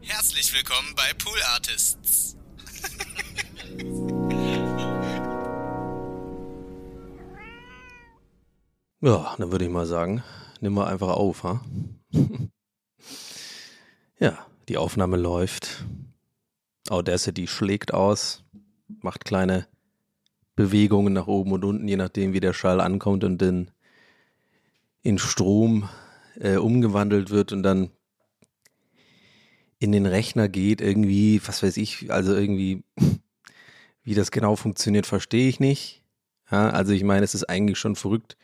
Herzlich willkommen bei Pool Artists. Ja, dann würde ich mal sagen, nimm mal einfach auf, ha? ja, die Aufnahme läuft. Audacity schlägt aus, macht kleine Bewegungen nach oben und unten, je nachdem, wie der Schall ankommt und in, in Strom äh, umgewandelt wird und dann in den Rechner geht, irgendwie, was weiß ich, also irgendwie, wie das genau funktioniert, verstehe ich nicht. Ja, also ich meine, es ist eigentlich schon verrückt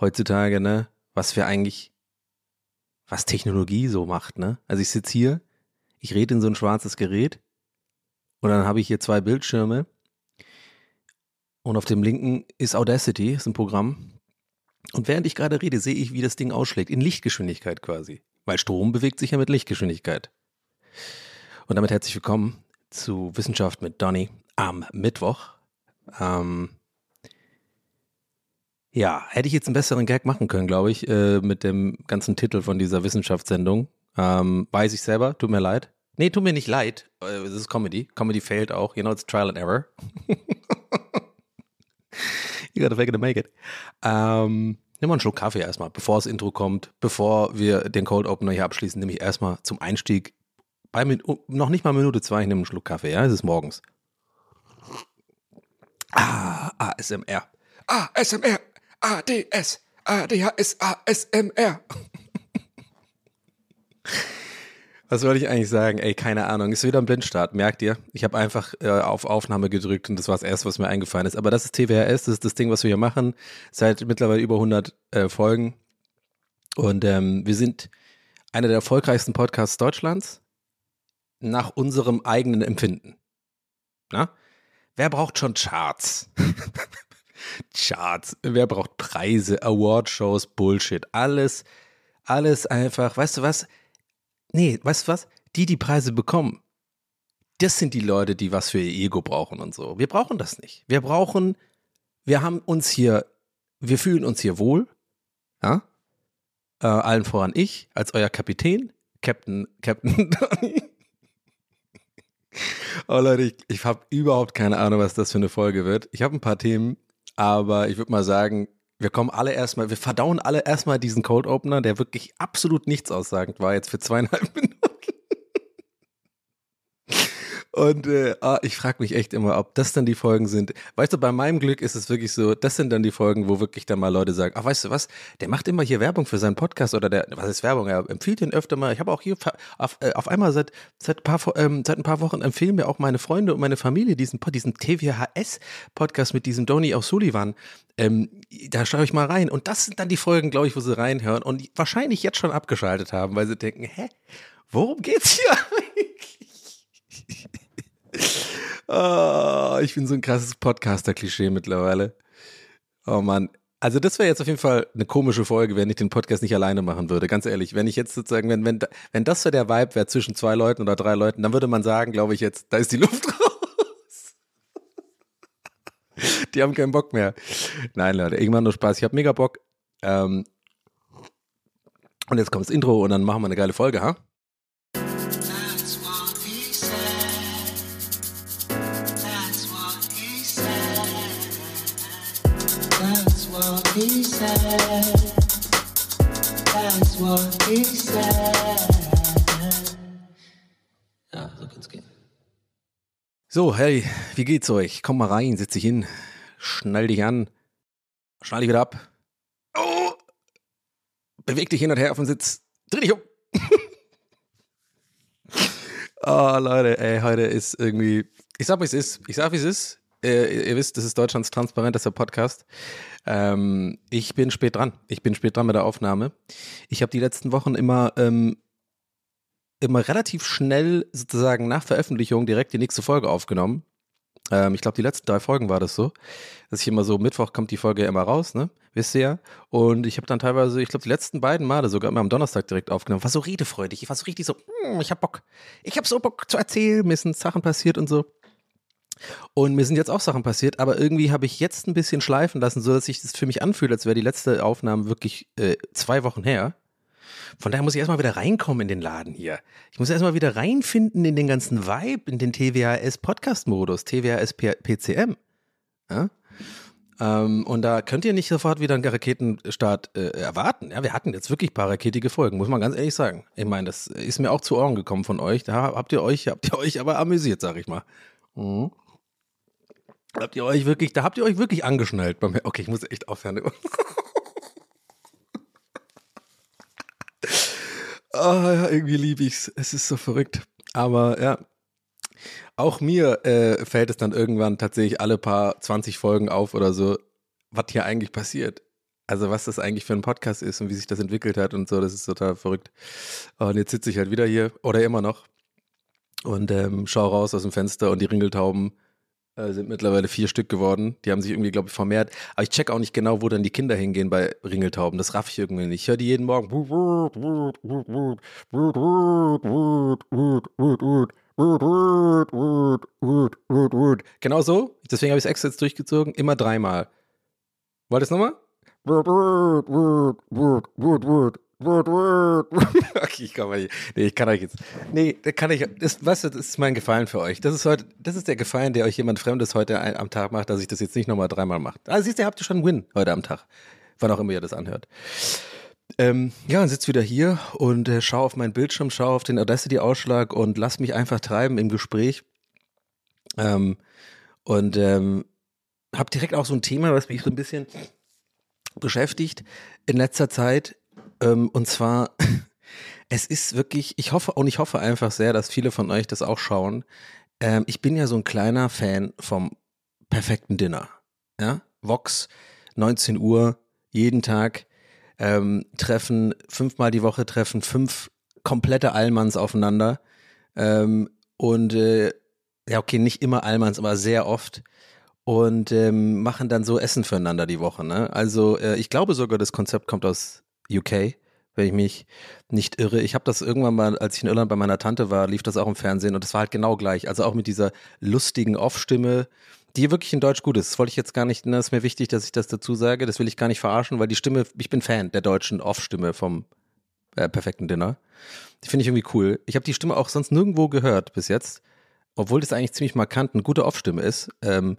heutzutage, ne, was wir eigentlich, was Technologie so macht, ne? Also ich sitze hier, ich rede in so ein schwarzes Gerät und dann habe ich hier zwei Bildschirme und auf dem linken ist Audacity, ist ein Programm. Und während ich gerade rede, sehe ich, wie das Ding ausschlägt, in Lichtgeschwindigkeit quasi. Weil Strom bewegt sich ja mit Lichtgeschwindigkeit. Und damit herzlich willkommen zu Wissenschaft mit Donny am Mittwoch. Ähm, ja, hätte ich jetzt einen besseren Gag machen können, glaube ich, äh, mit dem ganzen Titel von dieser Wissenschaftssendung. Ähm, weiß ich selber, tut mir leid. Nee, tut mir nicht leid. Äh, es ist Comedy. Comedy failed auch. You know, it's trial and error. you gotta fake it to make it. Ähm, nimm mal einen Schluck Kaffee erstmal, bevor das Intro kommt, bevor wir den Cold Opener hier abschließen, nehme ich erstmal zum Einstieg bei noch nicht mal Minute zwei, ich nehme einen Schluck Kaffee, ja, es ist morgens. Ah, ASMR. ASMR. ADS, ADHS, ASMR. Was wollte ich eigentlich sagen? Ey, keine Ahnung. Ist wieder ein Blindstart, merkt ihr? Ich habe einfach äh, auf Aufnahme gedrückt und das war das Erste, was mir eingefallen ist. Aber das ist TWRS, das ist das Ding, was wir hier machen. Seit mittlerweile über 100 äh, Folgen. Und ähm, wir sind einer der erfolgreichsten Podcasts Deutschlands nach unserem eigenen Empfinden. Na? Wer braucht schon Charts? Charts, wer braucht Preise, Awardshows, Bullshit, alles, alles einfach, weißt du was? Nee, weißt du was? Die, die Preise bekommen, das sind die Leute, die was für ihr Ego brauchen und so. Wir brauchen das nicht. Wir brauchen, wir haben uns hier, wir fühlen uns hier wohl, ja? Äh, allen voran ich, als euer Kapitän, Captain, Captain Donny. Oh Leute, ich, ich habe überhaupt keine Ahnung, was das für eine Folge wird. Ich habe ein paar Themen, aber ich würde mal sagen, wir kommen alle erstmal, wir verdauen alle erstmal diesen Cold Opener, der wirklich absolut nichts aussagend war jetzt für zweieinhalb Minuten. Und äh, ah, ich frage mich echt immer, ob das dann die Folgen sind. Weißt du, bei meinem Glück ist es wirklich so, das sind dann die Folgen, wo wirklich dann mal Leute sagen, ach, weißt du was, der macht immer hier Werbung für seinen Podcast oder der, was ist Werbung, er empfiehlt ihn öfter mal. Ich habe auch hier auf, äh, auf einmal seit, seit, ein paar, ähm, seit ein paar Wochen empfehlen mir auch meine Freunde und meine Familie diesen, diesen TWHS-Podcast mit diesem Donny O'Sullivan. Ähm, da schaue ich mal rein. Und das sind dann die Folgen, glaube ich, wo sie reinhören und wahrscheinlich jetzt schon abgeschaltet haben, weil sie denken, hä, worum geht's hier eigentlich? Oh, ich bin so ein krasses Podcaster-Klischee mittlerweile. Oh Mann. Also das wäre jetzt auf jeden Fall eine komische Folge, wenn ich den Podcast nicht alleine machen würde. Ganz ehrlich, wenn ich jetzt sozusagen, wenn, wenn, wenn das so der Vibe wäre zwischen zwei Leuten oder drei Leuten, dann würde man sagen, glaube ich jetzt, da ist die Luft raus. Die haben keinen Bock mehr. Nein, Leute, irgendwann nur Spaß. Ich habe mega Bock. Ähm, und jetzt kommt das Intro und dann machen wir eine geile Folge, ha? Ja, so kann's gehen. So, hey, wie geht's euch? Komm mal rein, setz dich hin, schnall dich an, schnall dich wieder ab. Oh! Beweg dich hin und her auf dem Sitz, dreh dich um. oh, Leute, ey, heute ist irgendwie, ich sag, wie es ist, ich sag, wie es ist. Äh, ihr wisst, das ist Deutschlands transparentester Podcast. Ähm, ich bin spät dran. Ich bin spät dran mit der Aufnahme. Ich habe die letzten Wochen immer ähm, immer relativ schnell sozusagen nach Veröffentlichung direkt die nächste Folge aufgenommen. Ähm, ich glaube, die letzten drei Folgen war das so, dass ich immer so, Mittwoch kommt die Folge immer raus, ne? Wisst ihr ja. Und ich habe dann teilweise, ich glaube, die letzten beiden Male sogar immer am Donnerstag direkt aufgenommen. War so redefreudig. Ich war so richtig so, mm, ich hab Bock. Ich hab so Bock zu erzählen. Mir sind Sachen passiert und so. Und mir sind jetzt auch Sachen passiert, aber irgendwie habe ich jetzt ein bisschen schleifen lassen, so dass sich das für mich anfühlt, als wäre die letzte Aufnahme wirklich äh, zwei Wochen her. Von daher muss ich erstmal wieder reinkommen in den Laden hier. Ich muss erstmal wieder reinfinden in den ganzen Vibe, in den TWAS Podcast-Modus, TWAS PCM. Ja? Ähm, und da könnt ihr nicht sofort wieder einen Raketenstart äh, erwarten. Ja, wir hatten jetzt wirklich ein paar raketige Folgen, muss man ganz ehrlich sagen. Ich meine, das ist mir auch zu Ohren gekommen von euch. Da habt ihr euch, habt ihr euch aber amüsiert, sag ich mal. Mhm. Habt ihr euch wirklich, da habt ihr euch wirklich angeschnallt. beim- Okay, ich muss echt aufhören. Ah, ja, irgendwie liebe ich's. Es ist so verrückt. Aber ja, auch mir äh, fällt es dann irgendwann tatsächlich alle paar 20 Folgen auf oder so, was hier eigentlich passiert. Also was das eigentlich für ein Podcast ist und wie sich das entwickelt hat und so, das ist total verrückt. Und jetzt sitze ich halt wieder hier oder immer noch und ähm, schaue raus aus dem Fenster und die Ringeltauben äh, sind mittlerweile vier Stück geworden. Die haben sich irgendwie, glaube ich, vermehrt. Aber ich check auch nicht genau, wo dann die Kinder hingehen bei Ringeltauben. Das raff ich irgendwie nicht. Ich höre die jeden Morgen. Genau so. Deswegen habe ich es extra jetzt durchgezogen. Immer dreimal. Wollt ihr es nochmal? okay, ich kann mal nicht. Nee, ich kann euch jetzt. Nee, da kann ich. Das, weißt du, das ist mein Gefallen für euch. Das ist heute, das ist der Gefallen, der euch jemand Fremdes heute ein, am Tag macht, dass ich das jetzt nicht nochmal dreimal mache. Ah, siehst du, ihr habt ihr schon einen Win heute am Tag. Wann auch immer ihr das anhört. Ähm, ja, und sitze wieder hier und äh, schaue auf meinen Bildschirm, schaue auf den Audacity-Ausschlag und lass mich einfach treiben im Gespräch. Ähm, und ähm, habe direkt auch so ein Thema, was mich so ein bisschen beschäftigt in letzter Zeit. Ähm, und zwar, es ist wirklich, ich hoffe, und ich hoffe einfach sehr, dass viele von euch das auch schauen. Ähm, ich bin ja so ein kleiner Fan vom perfekten Dinner. Ja, Vox, 19 Uhr, jeden Tag ähm, treffen, fünfmal die Woche treffen fünf komplette Allmanns aufeinander. Ähm, und äh, ja, okay, nicht immer Allmanns, aber sehr oft. Und ähm, machen dann so Essen füreinander die Woche. Ne? Also äh, ich glaube sogar, das Konzept kommt aus UK, wenn ich mich nicht irre. Ich habe das irgendwann mal, als ich in Irland bei meiner Tante war, lief das auch im Fernsehen und das war halt genau gleich. Also auch mit dieser lustigen Off-Stimme, die wirklich in Deutsch gut ist. Das wollte ich jetzt gar nicht, ne, ist mir wichtig, dass ich das dazu sage. Das will ich gar nicht verarschen, weil die Stimme, ich bin Fan der deutschen Off-Stimme vom äh, perfekten Dinner. Die finde ich irgendwie cool. Ich habe die Stimme auch sonst nirgendwo gehört bis jetzt, obwohl das eigentlich ziemlich markant eine gute Off-Stimme ist. Ähm,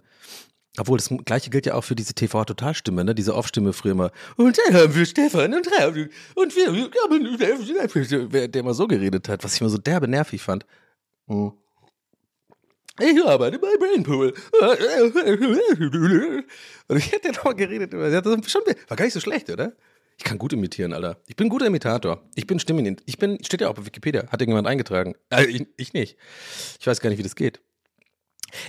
obwohl das gleiche gilt ja auch für diese TV-Totalstimme, ne? Diese Off-Stimme früher immer. Und dann haben wir Stefan und Raul und wir, der immer so geredet hat, was ich immer so derbe nervig fand. Hm. Ich arbeite bei Brainpool. Und ich hätte noch geredet. schon, war gar nicht so schlecht, oder? Ich kann gut imitieren, Alter. Ich bin ein guter Imitator. Ich bin Stimmen. Ich bin, steht ja auch auf Wikipedia. Hat irgendjemand eingetragen? Äh, ich, ich nicht. Ich weiß gar nicht, wie das geht.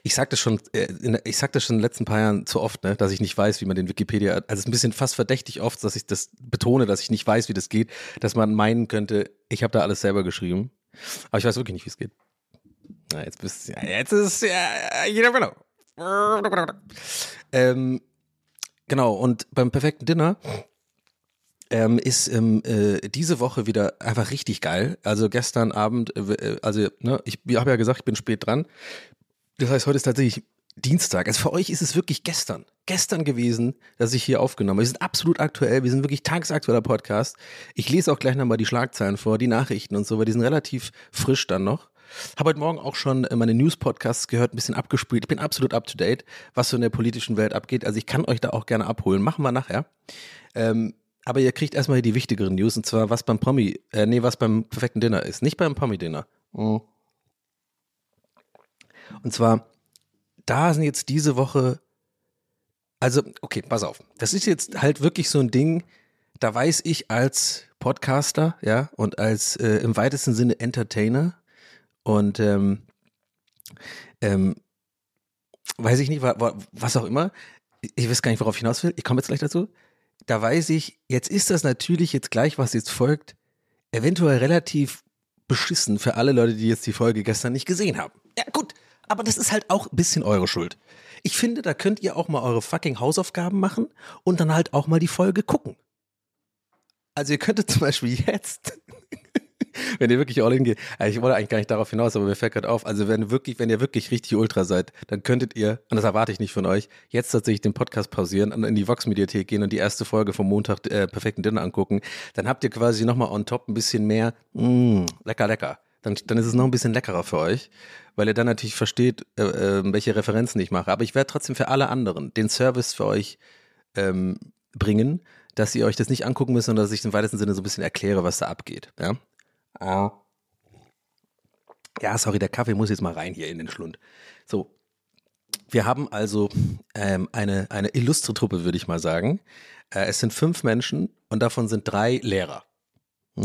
Ich sag das schon, äh, in, ich sag das schon in den letzten paar Jahren zu oft, ne, dass ich nicht weiß, wie man den Wikipedia, also es ist ein bisschen fast verdächtig oft, dass ich das betone, dass ich nicht weiß, wie das geht, dass man meinen könnte, ich habe da alles selber geschrieben. Aber ich weiß wirklich nicht, wie es geht. Na, jetzt bist ja, jetzt ist ja, you never know. Ähm, genau, und beim perfekten Dinner ähm, ist ähm, äh, diese Woche wieder einfach richtig geil. Also gestern Abend, äh, also ne, ich habe ja gesagt, ich bin spät dran. Das heißt, heute ist tatsächlich Dienstag. Also für euch ist es wirklich gestern. Gestern gewesen, dass ich hier aufgenommen habe. Wir sind absolut aktuell. Wir sind wirklich tagesaktueller Podcast. Ich lese auch gleich nochmal die Schlagzeilen vor, die Nachrichten und so, weil die sind relativ frisch dann noch. Habe heute Morgen auch schon äh, meine News-Podcasts gehört, ein bisschen abgespielt. Ich bin absolut up to date, was so in der politischen Welt abgeht. Also ich kann euch da auch gerne abholen. Machen wir nachher. Ähm, aber ihr kriegt erstmal hier die wichtigeren News und zwar was beim Promi, äh, nee, was beim perfekten Dinner ist, nicht beim Promi-Dinner. Mhm. Und zwar, da sind jetzt diese Woche, also, okay, pass auf. Das ist jetzt halt wirklich so ein Ding, da weiß ich als Podcaster, ja, und als äh, im weitesten Sinne Entertainer und ähm, ähm, weiß ich nicht, wa- wa- was auch immer, ich weiß gar nicht, worauf ich hinaus will, ich komme jetzt gleich dazu, da weiß ich, jetzt ist das natürlich jetzt gleich, was jetzt folgt, eventuell relativ beschissen für alle Leute, die jetzt die Folge gestern nicht gesehen haben. Ja, gut, aber das ist halt auch ein bisschen eure Schuld. Ich finde, da könnt ihr auch mal eure fucking Hausaufgaben machen und dann halt auch mal die Folge gucken. Also ihr könntet zum Beispiel jetzt, wenn ihr wirklich all in geht, also ich wollte eigentlich gar nicht darauf hinaus, aber mir fällt gerade auf, also wenn wirklich, wenn ihr wirklich richtig Ultra seid, dann könntet ihr, und das erwarte ich nicht von euch, jetzt tatsächlich den Podcast pausieren und in die Vox-Mediathek gehen und die erste Folge vom Montag äh, perfekten Dinner angucken. Dann habt ihr quasi nochmal on top ein bisschen mehr, mh, lecker, lecker. Dann, dann ist es noch ein bisschen leckerer für euch, weil ihr dann natürlich versteht, äh, äh, welche Referenzen ich mache. Aber ich werde trotzdem für alle anderen den Service für euch ähm, bringen, dass ihr euch das nicht angucken müsst, sondern dass ich im weitesten Sinne so ein bisschen erkläre, was da abgeht. Ja, Ah. ja sorry, der Kaffee muss jetzt mal rein hier in den Schlund. So, wir haben also ähm, eine, eine illustre Truppe, würde ich mal sagen. Äh, es sind fünf Menschen und davon sind drei Lehrer.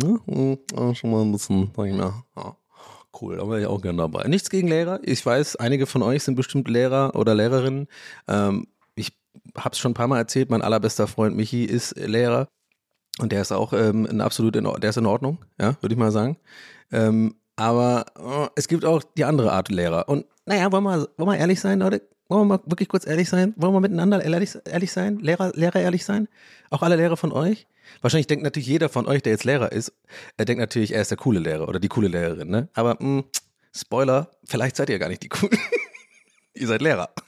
Hm, hm, ja, schon mal ein bisschen, sag ich mal, ja, cool, da wäre ich auch gerne dabei. Nichts gegen Lehrer. Ich weiß, einige von euch sind bestimmt Lehrer oder Lehrerinnen. Ähm, ich habe es schon ein paar Mal erzählt, mein allerbester Freund Michi ist Lehrer. Und der ist auch ähm, ein absolut in, der ist in Ordnung, ja, würde ich mal sagen. Ähm, aber äh, es gibt auch die andere Art Lehrer. Und naja, wollen wir, wollen wir ehrlich sein, Leute? Wollen wir mal wirklich kurz ehrlich sein? Wollen wir miteinander ehrlich, ehrlich sein? Lehrer, Lehrer ehrlich sein? Auch alle Lehrer von euch? Wahrscheinlich denkt natürlich jeder von euch, der jetzt Lehrer ist, er denkt natürlich, er ist der coole Lehrer oder die coole Lehrerin, ne? Aber mh, Spoiler, vielleicht seid ihr gar nicht die coolen. ihr seid Lehrer.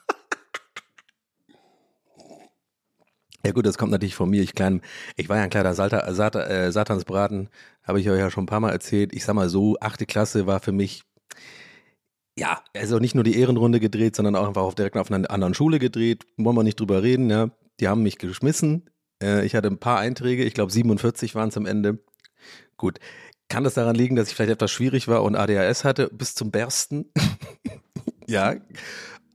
Ja gut, das kommt natürlich von mir. Ich, klein, ich war ja ein kleiner Salta, Sata, äh, Satansbraten, habe ich euch ja schon ein paar Mal erzählt. Ich sag mal so, achte Klasse war für mich, ja, also nicht nur die Ehrenrunde gedreht, sondern auch einfach auf direkt auf einer anderen Schule gedreht. Wollen wir nicht drüber reden, ja. Die haben mich geschmissen. Äh, ich hatte ein paar Einträge, ich glaube 47 waren es am Ende. Gut. Kann das daran liegen, dass ich vielleicht etwas schwierig war und ADHS hatte bis zum Bersten? ja.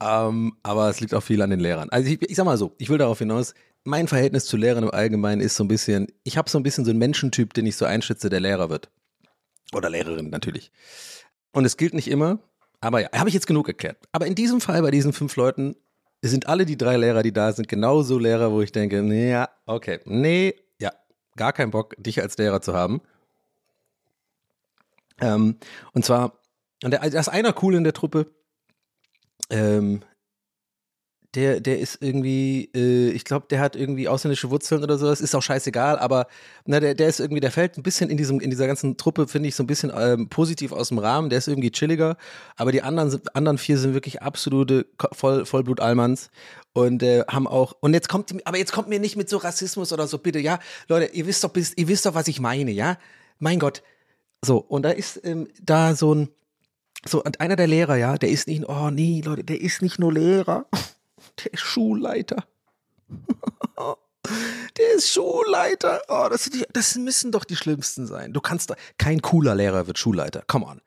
Ähm, aber es liegt auch viel an den Lehrern. Also ich, ich sag mal so, ich will darauf hinaus, mein Verhältnis zu Lehrern im Allgemeinen ist so ein bisschen, ich habe so ein bisschen so einen Menschentyp, den ich so einschätze, der Lehrer wird. Oder Lehrerin natürlich. Und es gilt nicht immer, aber ja, habe ich jetzt genug erklärt. Aber in diesem Fall, bei diesen fünf Leuten, sind alle die drei Lehrer, die da sind, genauso Lehrer, wo ich denke, nee, ja, okay, nee, ja, gar keinen Bock, dich als Lehrer zu haben. Ähm, und zwar, und da ist einer cool in der Truppe, ähm, der, der ist irgendwie, äh, ich glaube, der hat irgendwie ausländische Wurzeln oder sowas, ist auch scheißegal, aber na, der, der ist irgendwie, der fällt ein bisschen in diesem, in dieser ganzen Truppe, finde ich, so ein bisschen ähm, positiv aus dem Rahmen, der ist irgendwie chilliger, aber die anderen, anderen vier sind wirklich absolute Voll, Vollblut-Almans und äh, haben auch, und jetzt kommt, aber jetzt kommt mir nicht mit so Rassismus oder so, bitte, ja, Leute, ihr wisst doch, ihr wisst doch, was ich meine, ja, mein Gott, so, und da ist ähm, da so ein, so, und einer der Lehrer, ja, der ist nicht, oh nee, Leute, der ist nicht nur Lehrer, der ist Schulleiter. Der ist Schulleiter. Oh, das, die, das müssen doch die schlimmsten sein. Du kannst doch, kein cooler Lehrer wird Schulleiter. Come on.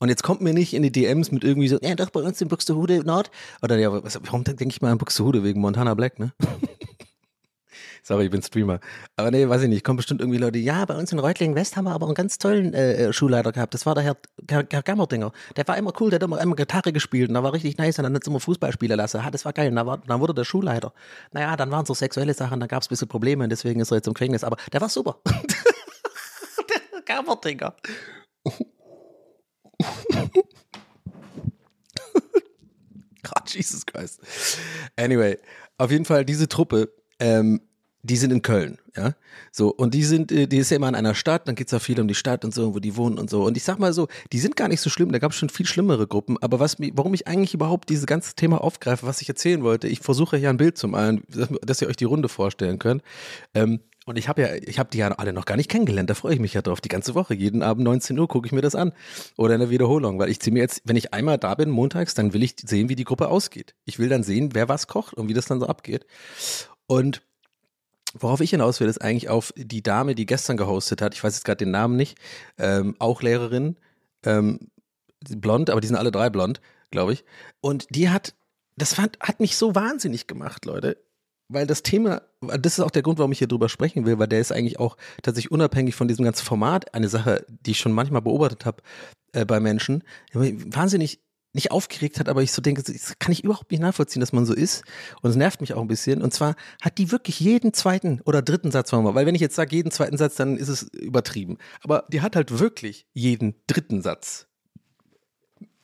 Und jetzt kommt mir nicht in die DMs mit irgendwie so, ja, doch bei uns in Buxtehude Nord. Oder ja, was, warum denke ich mal an Buxtehude wegen Montana Black, ne? Sorry, ich bin Streamer. Aber nee, weiß ich nicht. Kommt bestimmt irgendwie Leute, ja, bei uns in Reutlingen West haben wir aber einen ganz tollen äh, äh, Schulleiter gehabt. Das war der Herr, Herr, Herr Gammerdinger. Der war immer cool, der hat immer, immer Gitarre gespielt und da war richtig nice und dann hat immer Fußball spielen lassen. Ha, das war geil. Und dann, war, dann wurde der Schulleiter. Naja, dann waren so sexuelle Sachen, da gab es ein bisschen Probleme und deswegen ist er jetzt im Gefängnis. Aber der war super. der Gammerdinger. God, Jesus Christ. Anyway, auf jeden Fall diese Truppe, ähm, die sind in Köln, ja. So, und die sind, äh, die ist ja immer in einer Stadt, dann geht's ja viel um die Stadt und so, wo die wohnen und so. Und ich sag mal so, die sind gar nicht so schlimm, da gab es schon viel schlimmere Gruppen. Aber was warum ich eigentlich überhaupt dieses ganze Thema aufgreife, was ich erzählen wollte, ich versuche hier ein Bild zu malen, dass, ihr euch die Runde vorstellen könnt. Ähm, und ich habe ja, ich habe die ja alle noch gar nicht kennengelernt. Da freue ich mich ja drauf. Die ganze Woche, jeden Abend 19 Uhr gucke ich mir das an. Oder in der Wiederholung, weil ich ziehe mir jetzt, wenn ich einmal da bin, montags, dann will ich sehen, wie die Gruppe ausgeht. Ich will dann sehen, wer was kocht und wie das dann so abgeht. Und Worauf ich hinaus will, ist eigentlich auf die Dame, die gestern gehostet hat. Ich weiß jetzt gerade den Namen nicht. Ähm, auch Lehrerin. Ähm, blond, aber die sind alle drei blond, glaube ich. Und die hat, das fand, hat mich so wahnsinnig gemacht, Leute. Weil das Thema, das ist auch der Grund, warum ich hier drüber sprechen will, weil der ist eigentlich auch tatsächlich unabhängig von diesem ganzen Format eine Sache, die ich schon manchmal beobachtet habe äh, bei Menschen. Wahnsinnig nicht aufgeregt hat, aber ich so denke, das kann ich überhaupt nicht nachvollziehen, dass man so ist. Und es nervt mich auch ein bisschen. Und zwar hat die wirklich jeden zweiten oder dritten Satz, mal, weil wenn ich jetzt sage jeden zweiten Satz, dann ist es übertrieben. Aber die hat halt wirklich jeden dritten Satz,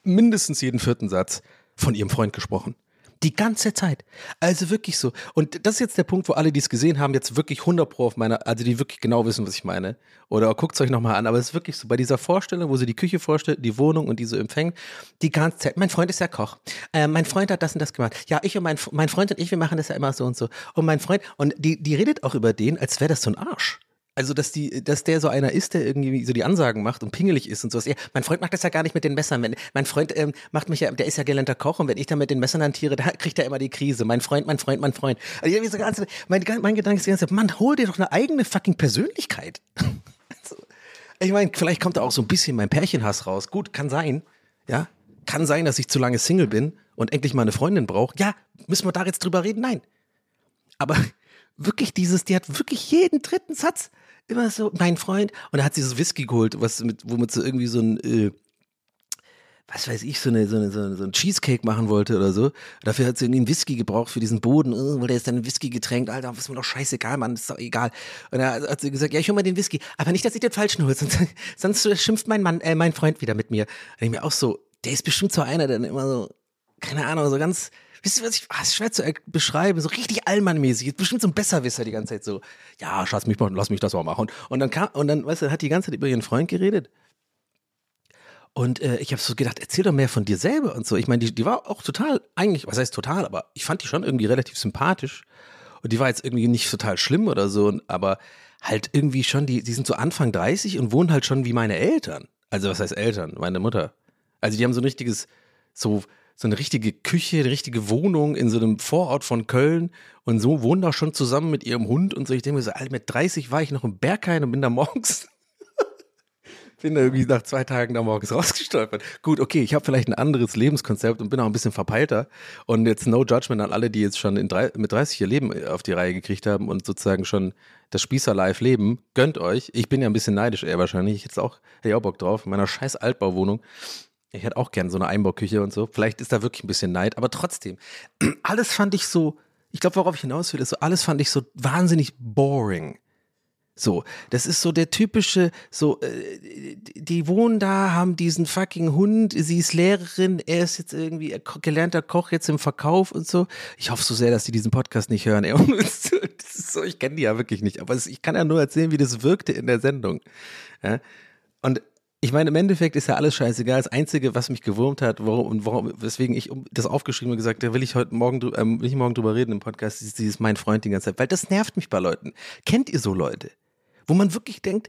mindestens jeden vierten Satz von ihrem Freund gesprochen. Die ganze Zeit. Also wirklich so. Und das ist jetzt der Punkt, wo alle, die es gesehen haben, jetzt wirklich 100 Pro auf meiner, also die wirklich genau wissen, was ich meine. Oder guckt es euch nochmal an. Aber es ist wirklich so, bei dieser Vorstellung, wo sie die Küche vorstellt, die Wohnung und die so empfängt, die ganze Zeit. Mein Freund ist ja Koch. Äh, mein Freund hat das und das gemacht. Ja, ich und mein, mein Freund und ich, wir machen das ja immer so und so. Und mein Freund, und die, die redet auch über den, als wäre das so ein Arsch. Also, dass die, dass der so einer ist, der irgendwie so die Ansagen macht und pingelig ist und sowas. Ja, mein Freund macht das ja gar nicht mit den Messern. Wenn, mein Freund ähm, macht mich ja, der ist ja gelernter Koch und wenn ich da mit den Messern hantiere, da kriegt er immer die Krise. Mein Freund, mein Freund, mein Freund. Also, irgendwie so ganz, mein, mein Gedanke ist die ganze Zeit, Mann, hol dir doch eine eigene fucking Persönlichkeit. also, ich meine, vielleicht kommt da auch so ein bisschen mein Pärchenhass raus. Gut, kann sein. Ja, kann sein, dass ich zu lange Single bin und endlich mal eine Freundin brauche. Ja, müssen wir da jetzt drüber reden? Nein. Aber wirklich dieses, die hat wirklich jeden dritten Satz immer so, mein Freund, und er hat sich das Whisky geholt, was mit, womit so irgendwie so ein, äh, was weiß ich, so, eine, so, eine, so, eine, so ein Cheesecake machen wollte oder so. Dafür hat sie irgendwie einen Whisky gebraucht für diesen Boden, oh, weil der ist dann Whisky getränkt, Alter, ist mir doch scheißegal, Mann, ist doch egal. Und da hat sie gesagt, ja, ich hol mal den Whisky, aber nicht, dass ich den falschen hole, sonst, sonst schimpft mein Mann, äh, mein Freund wieder mit mir. Da ich mir auch so, der ist bestimmt so einer, der dann immer so, keine Ahnung, so ganz, Wisst ihr, was ich, ah, ist schwer zu beschreiben, so richtig allmannmäßig, bestimmt so ein Besserwisser die ganze Zeit so, ja, Schatz, mich, lass mich das mal machen. Und dann kam, und dann, weißt du, hat die ganze Zeit über ihren Freund geredet. Und äh, ich habe so gedacht, erzähl doch mehr von dir selber und so. Ich meine, die, die war auch total, eigentlich, was heißt total, aber ich fand die schon irgendwie relativ sympathisch. Und die war jetzt irgendwie nicht total schlimm oder so, aber halt irgendwie schon, die, die sind so Anfang 30 und wohnen halt schon wie meine Eltern. Also was heißt Eltern? Meine Mutter. Also die haben so ein richtiges, so so eine richtige Küche, eine richtige Wohnung in so einem Vorort von Köln und so wohnen da schon zusammen mit ihrem Hund und so. Ich denke mir so, Alter, mit 30 war ich noch im Berghain und bin da morgens bin da irgendwie nach zwei Tagen da morgens rausgestolpert. Gut, okay, ich habe vielleicht ein anderes Lebenskonzept und bin auch ein bisschen verpeilter. Und jetzt no judgment an alle, die jetzt schon drei, mit 30 ihr Leben auf die Reihe gekriegt haben und sozusagen schon das Spießer-Life leben. Gönnt euch. Ich bin ja ein bisschen neidisch eher wahrscheinlich. Ich hätte auch, hätte auch Bock drauf. In meiner scheiß Altbauwohnung. Ich hätte auch gern so eine Einbauküche und so. Vielleicht ist da wirklich ein bisschen Neid, aber trotzdem. Alles fand ich so, ich glaube, worauf ich hinaus will, ist so, alles fand ich so wahnsinnig boring. So, das ist so der typische, so, äh, die wohnen da, haben diesen fucking Hund, sie ist Lehrerin, er ist jetzt irgendwie gelernter Koch jetzt im Verkauf und so. Ich hoffe so sehr, dass die diesen Podcast nicht hören. Ey. so, ich kenne die ja wirklich nicht, aber ich kann ja nur erzählen, wie das wirkte in der Sendung. Ja? Und ich meine, im Endeffekt ist ja alles scheißegal. Das Einzige, was mich gewurmt hat, warum und warum, weswegen ich das aufgeschrieben und gesagt, da will ich heute morgen, ähm, will ich morgen drüber reden im Podcast, ist dieses mein Freund die ganze Zeit, weil das nervt mich bei Leuten. Kennt ihr so Leute? Wo man wirklich denkt,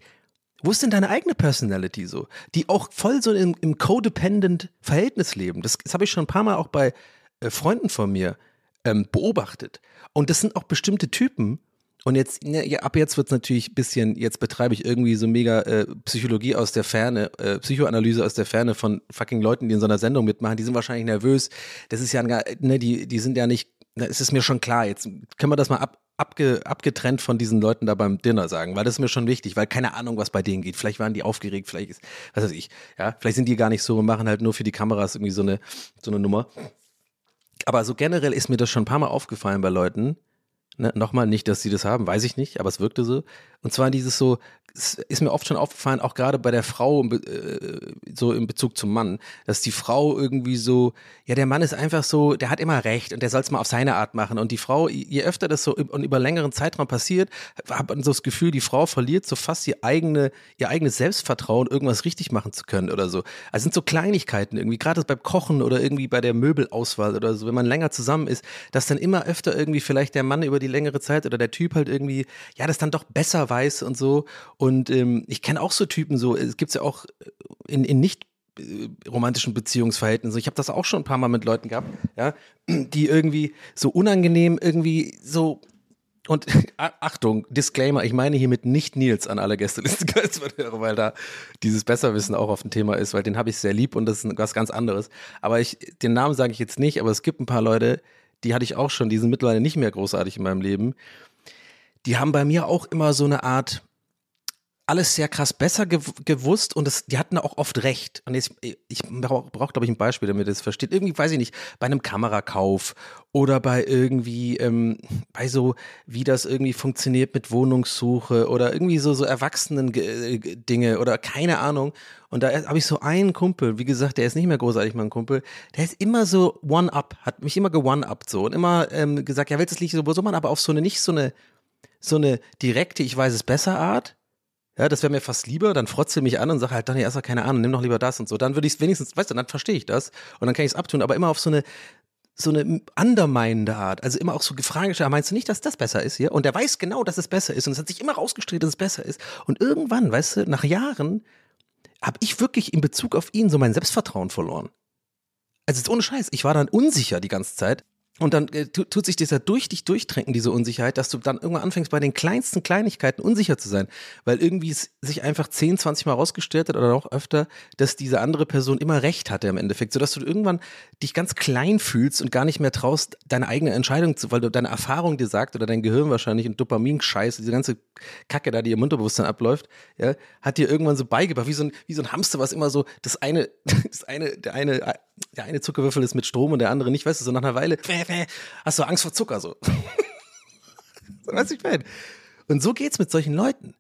wo ist denn deine eigene Personality so? Die auch voll so im, im codependent Verhältnis leben. Das, das habe ich schon ein paar Mal auch bei äh, Freunden von mir ähm, beobachtet. Und das sind auch bestimmte Typen, und jetzt, ne, ja, ab jetzt wird es natürlich ein bisschen, jetzt betreibe ich irgendwie so mega äh, Psychologie aus der Ferne, äh, Psychoanalyse aus der Ferne von fucking Leuten, die in so einer Sendung mitmachen, die sind wahrscheinlich nervös. Das ist ja, ne, die, die sind ja nicht, es ist mir schon klar, jetzt können wir das mal ab, abge, abgetrennt von diesen Leuten da beim Dinner sagen, weil das ist mir schon wichtig, weil keine Ahnung, was bei denen geht. Vielleicht waren die aufgeregt, vielleicht ist, was weiß ich, ja, vielleicht sind die gar nicht so und machen halt nur für die Kameras irgendwie so eine, so eine Nummer. Aber so generell ist mir das schon ein paar Mal aufgefallen bei Leuten, Ne, nochmal nicht, dass sie das haben, weiß ich nicht, aber es wirkte so. Und zwar dieses so, es ist mir oft schon aufgefallen, auch gerade bei der Frau, äh, so in Bezug zum Mann, dass die Frau irgendwie so, ja, der Mann ist einfach so, der hat immer recht und der soll es mal auf seine Art machen. Und die Frau, je öfter das so und über längeren Zeitraum passiert, hat man so das Gefühl, die Frau verliert so fast ihr, eigene, ihr eigenes Selbstvertrauen, irgendwas richtig machen zu können oder so. Also sind so Kleinigkeiten irgendwie, gerade beim Kochen oder irgendwie bei der Möbelauswahl oder so, wenn man länger zusammen ist, dass dann immer öfter irgendwie vielleicht der Mann über die längere Zeit oder der Typ halt irgendwie, ja, das dann doch besser weiß und so. Und ähm, ich kenne auch so Typen, so, es gibt ja auch in, in nicht äh, romantischen Beziehungsverhältnissen. Ich habe das auch schon ein paar Mal mit Leuten gehabt, ja, die irgendwie so unangenehm irgendwie so und Achtung, Disclaimer, ich meine hiermit nicht Nils an alle Gästelistengeistverhörer, weil da dieses Besserwissen auch auf dem Thema ist, weil den habe ich sehr lieb und das ist was ganz anderes. Aber ich, den Namen sage ich jetzt nicht, aber es gibt ein paar Leute, die hatte ich auch schon, die sind mittlerweile nicht mehr großartig in meinem Leben. Die haben bei mir auch immer so eine Art, alles sehr krass besser gew gewusst und das, die hatten auch oft recht. Und jetzt, ich brauche, brauch, glaube ich, ein Beispiel, damit ihr das versteht. Irgendwie, weiß ich nicht, bei einem Kamerakauf oder bei irgendwie, ähm, bei so, wie das irgendwie funktioniert mit Wohnungssuche oder irgendwie so, so erwachsenen äh, oder keine Ahnung. Und da habe ich so einen Kumpel, wie gesagt, der ist nicht mehr großartig mein Kumpel, der ist immer so one-up, hat mich immer ge-one-up so und immer ähm, gesagt, ja, willst du das Lied so, soll man aber auf so eine, nicht so eine, so eine direkte, ich weiß es besser Art, ja, das wäre mir fast lieber, dann frotze mich an und sage halt, Donny, erstmal keine Ahnung, nimm doch lieber das und so. Dann würde ich es wenigstens, weißt du, dann verstehe ich das und dann kann ich es abtun, aber immer auf so eine, so eine underminende Art, also immer auch so gefragt, meinst du nicht, dass das besser ist hier? Und der weiß genau, dass es besser ist und es hat sich immer rausgestellt, dass es besser ist. Und irgendwann, weißt du, nach Jahren habe ich wirklich in Bezug auf ihn so mein Selbstvertrauen verloren. Also jetzt ohne Scheiß, ich war dann unsicher die ganze Zeit und dann äh, tut sich ja durch dich durchtränken, diese Unsicherheit, dass du dann irgendwann anfängst, bei den kleinsten Kleinigkeiten unsicher zu sein. Weil irgendwie es sich einfach 10, 20 Mal rausgestellt hat oder auch öfter, dass diese andere Person immer recht hatte im Endeffekt. Sodass du irgendwann dich ganz klein fühlst und gar nicht mehr traust, deine eigene Entscheidung zu, weil du deine Erfahrung dir sagt oder dein Gehirn wahrscheinlich und Dopamin-Scheiß, diese ganze Kacke da, die im Unterbewusstsein abläuft, ja, hat dir irgendwann so beigebracht, wie so ein, wie so ein Hamster, was immer so das eine, das eine, der eine, der eine Zuckerwürfel ist mit Strom und der andere nicht, weißt du, so nach einer Weile hast du Angst vor Zucker so. so weißt du, ich meine. Und so geht's mit solchen Leuten.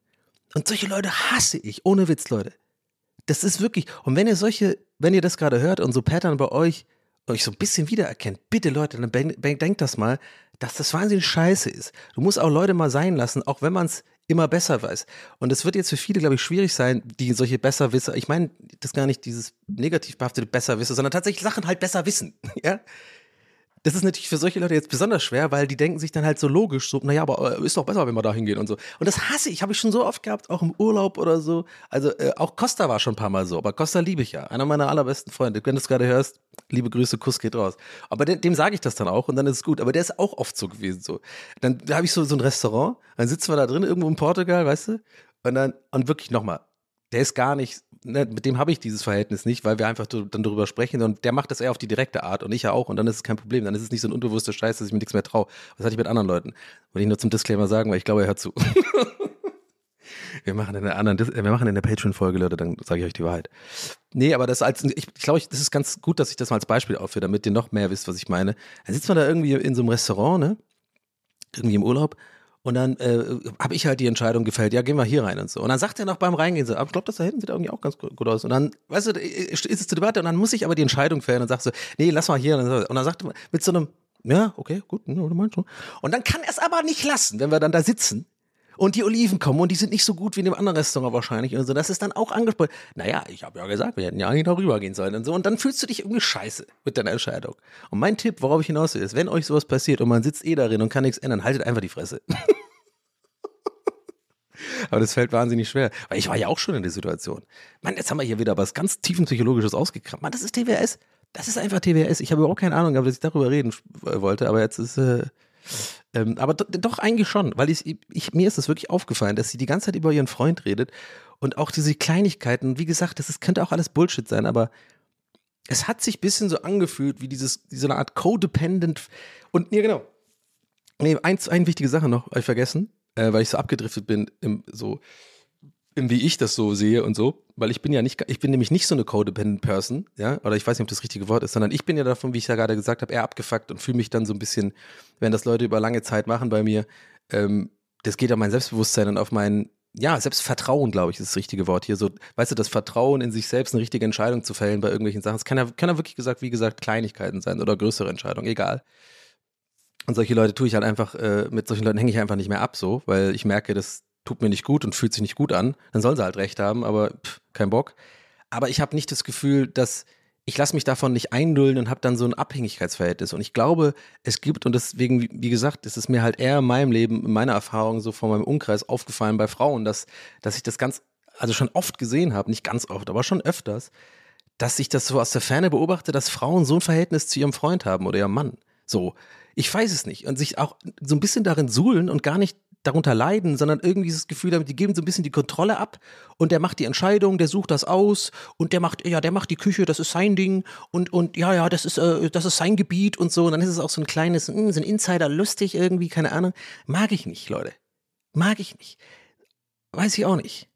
Und solche Leute hasse ich, ohne Witz, Leute. Das ist wirklich, und wenn ihr solche, wenn ihr das gerade hört und so Pattern bei euch, euch so ein bisschen wiedererkennt, bitte Leute, dann denkt das mal, dass das wahnsinnig scheiße ist. Du musst auch Leute mal sein lassen, auch wenn man es immer besser weiß. Und es wird jetzt für viele, glaube ich, schwierig sein, die solche Besserwisser, ich meine, das gar nicht dieses negativ behaftete Besserwisser, sondern tatsächlich Sachen halt besser wissen. Ja? Das ist natürlich für solche Leute jetzt besonders schwer, weil die denken sich dann halt so logisch, so, naja, aber äh, ist doch besser, wenn wir da hingehen und so. Und das hasse ich, habe ich schon so oft gehabt, auch im Urlaub oder so. Also äh, auch Costa war schon ein paar Mal so, aber Costa liebe ich ja. Einer meiner allerbesten Freunde. Wenn du es gerade hörst, liebe Grüße, Kuss geht raus. Aber dem, dem sage ich das dann auch und dann ist es gut. Aber der ist auch oft so gewesen. So. Dann da habe ich so, so ein Restaurant, dann sitzen wir da drin, irgendwo in Portugal, weißt du? Und dann, und wirklich nochmal, der ist gar nicht ne, mit dem habe ich dieses Verhältnis nicht, weil wir einfach dann darüber sprechen und der macht das eher auf die direkte Art und ich ja auch und dann ist es kein Problem. Dann ist es nicht so ein unbewusster Scheiß, dass ich mir nichts mehr traue. Was hatte ich mit anderen Leuten? Wollte ich nur zum Disclaimer sagen, weil ich glaube, er hört zu. wir machen in der anderen, wir machen in der Patreon-Folge, Leute, dann sage ich euch die Wahrheit. Nee, aber das als, ich, ich glaube, das ist ganz gut, dass ich das mal als Beispiel aufführe, damit ihr noch mehr wisst, was ich meine. Dann sitzt man da irgendwie in so einem Restaurant, ne? Irgendwie im Urlaub und dann äh, habe ich halt die Entscheidung gefällt, ja, gehen wir hier rein und so. Und dann sagt er noch beim Reingehen so, aber ich glaube, das da hinten sieht irgendwie auch ganz gut aus. Und dann, weißt du, ist es zur Debatte und dann muss ich aber die Entscheidung fällen und sag so, nee, lass mal hier. Und dann sagt er mit so einem, ja, okay, gut, du meinst schon. Und dann kann er es aber nicht lassen, wenn wir dann da sitzen und die Oliven kommen und die sind nicht so gut wie in dem anderen Restaurant wahrscheinlich und so. Das ist dann auch angesprochen. Naja, ich habe ja gesagt, wir hätten ja eigentlich darüber gehen sollen und so. Und dann fühlst du dich irgendwie scheiße mit deiner Entscheidung. Und mein Tipp, worauf ich hinaus will, ist, wenn euch sowas passiert und man sitzt eh darin und kann nichts ändern, haltet einfach die Fresse. Aber das fällt wahnsinnig schwer. Weil ich war ja auch schon in der Situation. Mann, jetzt haben wir hier wieder was ganz tiefenpsychologisches ausgekramt. Mann, das ist TWS. Das ist einfach TWS. Ich habe überhaupt keine Ahnung, dass ich darüber reden wollte, aber jetzt ist. Äh, ähm, aber doch eigentlich schon, weil ich, ich, mir ist es wirklich aufgefallen, dass sie die ganze Zeit über ihren Freund redet und auch diese Kleinigkeiten. Wie gesagt, das ist, könnte auch alles Bullshit sein, aber es hat sich ein bisschen so angefühlt wie dieses, diese Art Codependent. Und, ja, genau. Nee, eins, eine wichtige Sache noch, ich vergessen äh, weil ich so abgedriftet bin, im, so, wie ich das so sehe und so, weil ich bin ja nicht, ich bin nämlich nicht so eine codependent Person, ja, oder ich weiß nicht, ob das richtige Wort ist, sondern ich bin ja davon, wie ich ja gerade gesagt habe, eher abgefuckt und fühle mich dann so ein bisschen, wenn das Leute über lange Zeit machen bei mir, ähm, das geht auf mein Selbstbewusstsein und auf mein, ja, Selbstvertrauen, glaube ich, ist das richtige Wort hier. So, weißt du, das Vertrauen in sich selbst, eine richtige Entscheidung zu fällen bei irgendwelchen Sachen. Es kann ja, kann ja wirklich gesagt, wie gesagt, Kleinigkeiten sein oder größere Entscheidungen, egal. Und solche Leute tue ich halt einfach, äh, mit solchen Leuten hänge ich einfach nicht mehr ab, so, weil ich merke, das tut mir nicht gut und fühlt sich nicht gut an. Dann sollen sie halt recht haben, aber pff, kein Bock. Aber ich habe nicht das Gefühl, dass ich lasse mich davon nicht eindulden und habe dann so ein Abhängigkeitsverhältnis. Und ich glaube, es gibt, und deswegen, wie gesagt, ist es mir halt eher in meinem Leben, in meiner Erfahrung, so von meinem Umkreis aufgefallen bei Frauen, dass, dass ich das ganz, also schon oft gesehen habe, nicht ganz oft, aber schon öfters, dass ich das so aus der Ferne beobachte, dass Frauen so ein Verhältnis zu ihrem Freund haben oder ihrem Mann. So, Ich weiß es nicht. Und sich auch so ein bisschen darin suhlen und gar nicht darunter leiden, sondern irgendwie dieses Gefühl haben, die geben so ein bisschen die Kontrolle ab und der macht die Entscheidung, der sucht das aus und der macht, ja, der macht die Küche, das ist sein Ding und, und ja, ja, das ist, äh, das ist sein Gebiet und so. Und dann ist es auch so ein kleines, mh, so ein Insider lustig irgendwie, keine Ahnung. Mag ich nicht, Leute. Mag ich nicht. Weiß ich auch nicht.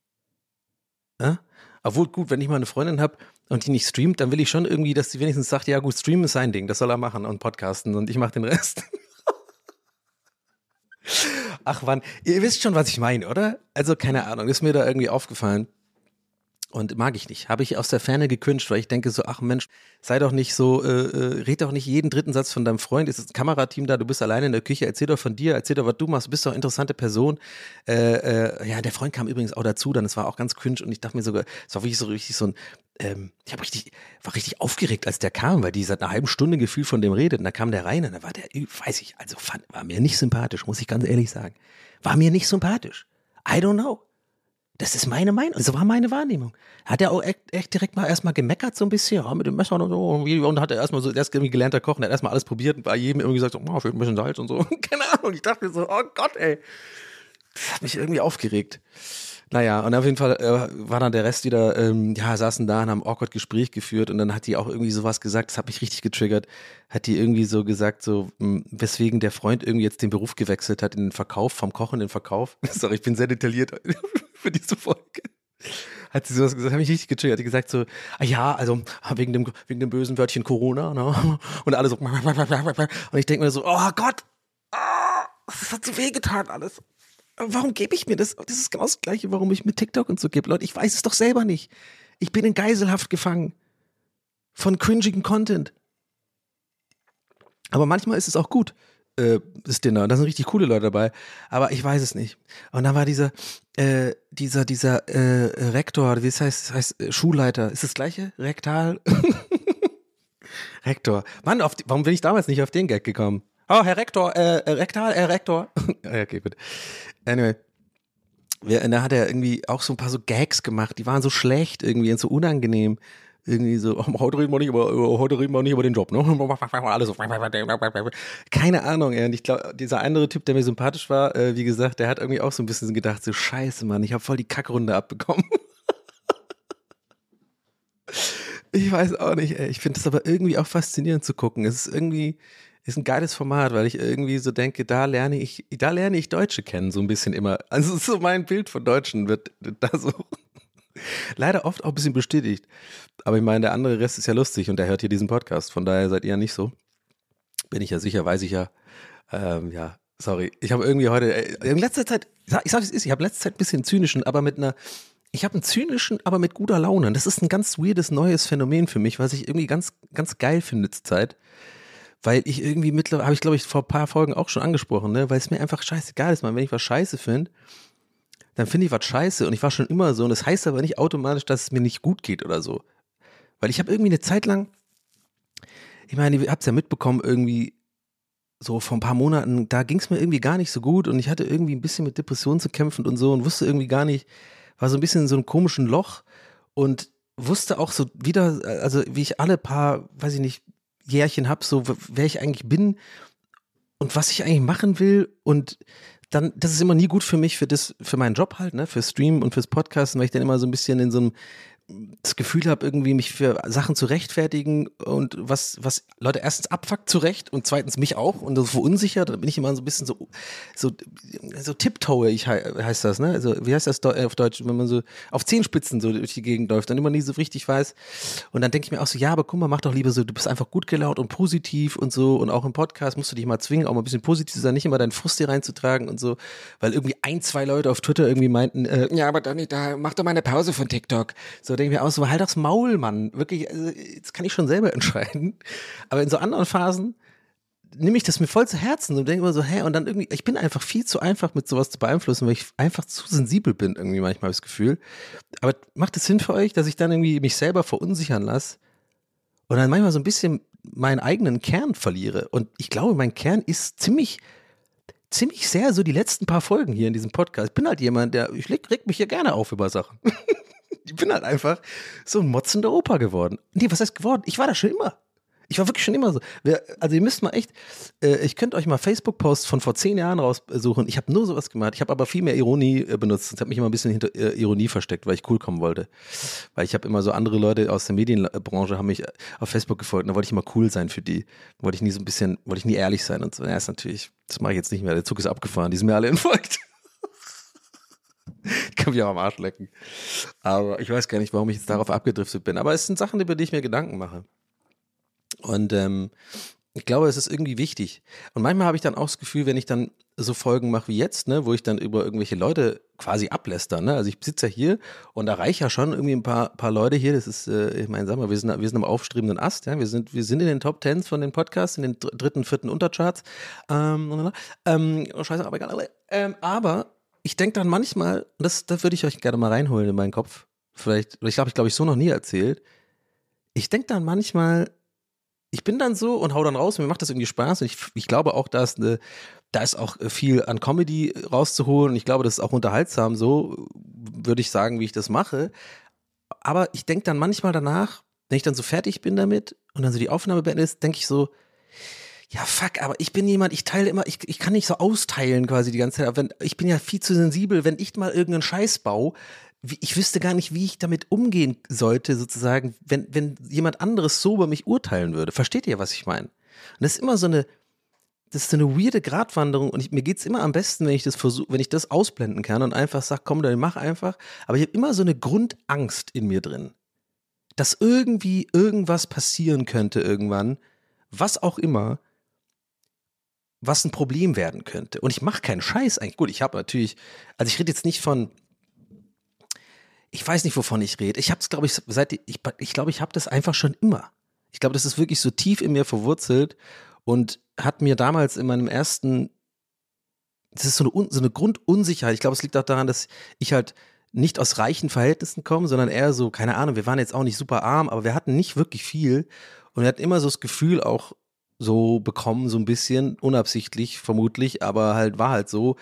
Ja? Obwohl, gut, wenn ich mal eine Freundin habe und die nicht streamt, dann will ich schon irgendwie, dass sie wenigstens sagt, ja gut, streamen ist sein Ding, das soll er machen und podcasten und ich mache den Rest. Ach wann, ihr wisst schon, was ich meine, oder? Also keine Ahnung, ist mir da irgendwie aufgefallen. Und mag ich nicht. Habe ich aus der Ferne gekünscht, weil ich denke so, ach Mensch, sei doch nicht so, äh, äh, red doch nicht jeden dritten Satz von deinem Freund. Ist ein Kamerateam da, du bist alleine in der Küche, erzähl doch von dir, erzähl doch, was du machst, du bist doch eine interessante Person. Äh, äh, ja, der Freund kam übrigens auch dazu, dann es war auch ganz cringe und ich dachte mir sogar, es war wirklich so richtig so ein, ähm, ich habe richtig, war richtig aufgeregt, als der kam, weil die seit einer halben Stunde gefühlt von dem redet. Und da kam der rein und da war der, weiß ich, also fand, war mir nicht sympathisch, muss ich ganz ehrlich sagen. War mir nicht sympathisch. I don't know. Das ist meine Meinung. Das war meine Wahrnehmung. Hat er auch echt, echt direkt mal erstmal gemeckert so ein bisschen, ja, mit dem Messer und so. Und hat er erstmal so, der ist irgendwie gelernter Koch, der hat erstmal alles probiert und bei jedem irgendwie gesagt, so, oh, fehlt ein bisschen Salz und so. Keine Ahnung. Ich dachte mir so, oh Gott, ey. Das hat mich irgendwie aufgeregt. Naja, und auf jeden Fall äh, war dann der Rest wieder, ähm, ja, saßen da und haben awkward Gespräch geführt und dann hat die auch irgendwie sowas gesagt, das hat mich richtig getriggert, hat die irgendwie so gesagt, so, mh, weswegen der Freund irgendwie jetzt den Beruf gewechselt hat in den Verkauf, vom Kochen in den Verkauf. Sorry, ich bin sehr detailliert für diese Folge. Hat sie sowas gesagt, hat mich richtig getriggert, hat die gesagt so, ah ja, also wegen dem, wegen dem bösen Wörtchen Corona, ne? Und alle so, und ich denke mir so, oh Gott, ah, das hat so weh getan alles warum gebe ich mir das? Das ist genau das Gleiche, warum ich mit TikTok und so gebe. Leute, ich weiß es doch selber nicht. Ich bin in Geiselhaft gefangen. Von cringigen Content. Aber manchmal ist es auch gut, äh, das Dinner. Da sind richtig coole Leute dabei. Aber ich weiß es nicht. Und dann war dieser, äh, dieser, dieser äh, Rektor, wie es heißt, das heißt äh, Schulleiter. Ist das gleiche? Rektal? Rektor. Mann, auf, warum bin ich damals nicht auf den Gag gekommen? Oh, Herr Rektor, äh, äh Rektal, Herr Rektor. okay, gut. Anyway. Da hat er irgendwie auch so ein paar so Gags gemacht, die waren so schlecht irgendwie und so unangenehm. Irgendwie so, oh, heute reden wir nicht über, heute reden wir nicht über den Job, ne? Alles so. Keine Ahnung, ey. Und ich glaube, dieser andere Typ, der mir sympathisch war, äh, wie gesagt, der hat irgendwie auch so ein bisschen gedacht, so scheiße, Mann, ich habe voll die Kackrunde abbekommen. ich weiß auch nicht, ey. Ich finde das aber irgendwie auch faszinierend zu gucken. Es ist irgendwie, ist ein geiles Format, weil ich irgendwie so denke, da lerne ich, da lerne ich Deutsche kennen, so ein bisschen immer. Also so mein Bild von Deutschen wird da so leider oft auch ein bisschen bestätigt. Aber ich meine, der andere Rest ist ja lustig und der hört hier diesen Podcast, von daher seid ihr ja nicht so. Bin ich ja sicher, weiß ich ja. Ähm, ja, sorry. Ich habe irgendwie heute, äh, in letzter Zeit, ich sag es ist, ich habe letzter Zeit ein bisschen zynischen, aber mit einer, ich habe einen zynischen, aber mit guter Laune. Das ist ein ganz weirdes neues Phänomen für mich, was ich irgendwie ganz, ganz geil finde zur Zeit weil ich irgendwie mittlerweile, habe ich glaube ich vor ein paar Folgen auch schon angesprochen, ne, weil es mir einfach scheißegal ist, man, wenn ich was scheiße finde, dann finde ich was scheiße und ich war schon immer so und das heißt aber nicht automatisch, dass es mir nicht gut geht oder so. Weil ich habe irgendwie eine Zeit lang, ich meine, ihr habt es ja mitbekommen, irgendwie so vor ein paar Monaten, da ging es mir irgendwie gar nicht so gut und ich hatte irgendwie ein bisschen mit Depressionen zu kämpfen und so und wusste irgendwie gar nicht, war so ein bisschen in so einem komischen Loch und wusste auch so wieder, also wie ich alle paar, weiß ich nicht, Jährchen habe, so wer ich eigentlich bin und was ich eigentlich machen will und dann, das ist immer nie gut für mich, für das, für meinen Job halt, ne, für Stream und fürs Podcasten, weil ich dann immer so ein bisschen in so einem das Gefühl habe, irgendwie mich für Sachen zu rechtfertigen und was, was Leute erstens abfuckt zu Recht und zweitens mich auch und so verunsichert, dann bin ich immer so ein bisschen so, so, so tiptoe, ich heißt das, ne? Also, wie heißt das auf Deutsch, wenn man so auf Zehenspitzen so durch die Gegend läuft, dann immer nie so richtig weiß. Und dann denke ich mir auch so, ja, aber guck mal, mach doch lieber so, du bist einfach gut gelaunt und positiv und so und auch im Podcast musst du dich mal zwingen, auch mal ein bisschen positiv zu sein, nicht immer deinen Frust hier reinzutragen und so, weil irgendwie ein, zwei Leute auf Twitter irgendwie meinten, äh, ja, aber Donny, da mach doch mal eine Pause von TikTok. So, denke ich mir aus, so halt das Maul, Mann. Wirklich, also, jetzt kann ich schon selber entscheiden. Aber in so anderen Phasen nehme ich das mir voll zu Herzen und denke immer so, hä, und dann irgendwie, ich bin einfach viel zu einfach mit sowas zu beeinflussen, weil ich einfach zu sensibel bin, irgendwie manchmal das Gefühl. Aber macht es Sinn für euch, dass ich dann irgendwie mich selber verunsichern lasse und dann manchmal so ein bisschen meinen eigenen Kern verliere? Und ich glaube, mein Kern ist ziemlich, ziemlich sehr so die letzten paar Folgen hier in diesem Podcast. Ich bin halt jemand, der, ich leg, reg mich ja gerne auf über Sachen. ich bin halt einfach so ein motzender Opa geworden. Nee, was heißt geworden? Ich war das schon immer. Ich war wirklich schon immer so. Wer, also ihr müsst mal echt, äh, ich könnte euch mal Facebook-Posts von vor zehn Jahren raussuchen. Ich habe nur sowas gemacht. Ich habe aber viel mehr Ironie äh, benutzt. Ich habe mich immer ein bisschen hinter äh, Ironie versteckt, weil ich cool kommen wollte. Weil ich habe immer so andere Leute aus der Medienbranche haben mich auf Facebook gefolgt. Da wollte ich immer cool sein für die. Wollte ich nie so ein bisschen, wollte ich nie ehrlich sein und so. Ja, ist natürlich, das mache ich jetzt nicht mehr. Der Zug ist abgefahren. Die sind mir alle entfolgt. Ich kann mich auch am Arsch lecken. Aber ich weiß gar nicht, warum ich jetzt darauf abgedriftet bin. Aber es sind Sachen, über die ich mir Gedanken mache. Und ähm, ich glaube, es ist irgendwie wichtig. Und manchmal habe ich dann auch das Gefühl, wenn ich dann so Folgen mache wie jetzt, ne, wo ich dann über irgendwelche Leute quasi abläster, ne? Also ich sitze ja hier und erreiche ja schon irgendwie ein paar, paar Leute hier. Das ist, äh, ich meine, sag mal, wir sind, wir sind am aufstrebenden Ast, ja. Wir sind, wir sind in den Top Tens von den Podcasts, in den dritten, vierten Untercharts. Ähm, ähm, scheiße, aber egal. Ähm, aber ich denke dann manchmal, und das, das würde ich euch gerne mal reinholen in meinen Kopf. Vielleicht, ich glaube, ich glaube, ich so noch nie erzählt. Ich denke dann manchmal, ich bin dann so und hau dann raus, mir macht das irgendwie Spaß und ich, ich glaube auch, da ist, eine, da ist auch viel an Comedy rauszuholen und ich glaube, das ist auch unterhaltsam, so würde ich sagen, wie ich das mache. Aber ich denke dann manchmal danach, wenn ich dann so fertig bin damit und dann so die Aufnahme beendet ist, denke ich so, ja, fuck, aber ich bin jemand, ich teile immer, ich, ich kann nicht so austeilen quasi die ganze Zeit. Wenn, ich bin ja viel zu sensibel, wenn ich mal irgendeinen Scheiß baue, ich wüsste gar nicht, wie ich damit umgehen sollte, sozusagen, wenn, wenn jemand anderes so über mich urteilen würde. Versteht ihr, was ich meine? Und das ist immer so eine, das ist eine weirde Gratwanderung und ich, mir geht's immer am besten, wenn ich das versuche, wenn ich das ausblenden kann und einfach sage, komm, dann mach einfach. Aber ich habe immer so eine Grundangst in mir drin, dass irgendwie irgendwas passieren könnte irgendwann, was auch immer, was ein Problem werden könnte. Und ich mache keinen Scheiß eigentlich. Gut, ich habe natürlich, also ich rede jetzt nicht von ich weiß nicht, wovon ich rede. Ich habe es, glaube ich, seit ich, ich glaube, ich habe das einfach schon immer. Ich glaube, das ist wirklich so tief in mir verwurzelt und hat mir damals in meinem ersten, das ist so eine, so eine Grundunsicherheit. Ich glaube, es liegt auch daran, dass ich halt nicht aus reichen Verhältnissen komme, sondern eher so, keine Ahnung, wir waren jetzt auch nicht super arm, aber wir hatten nicht wirklich viel und wir hatten immer so das Gefühl auch so bekommen, so ein bisschen, unabsichtlich vermutlich, aber halt war halt so,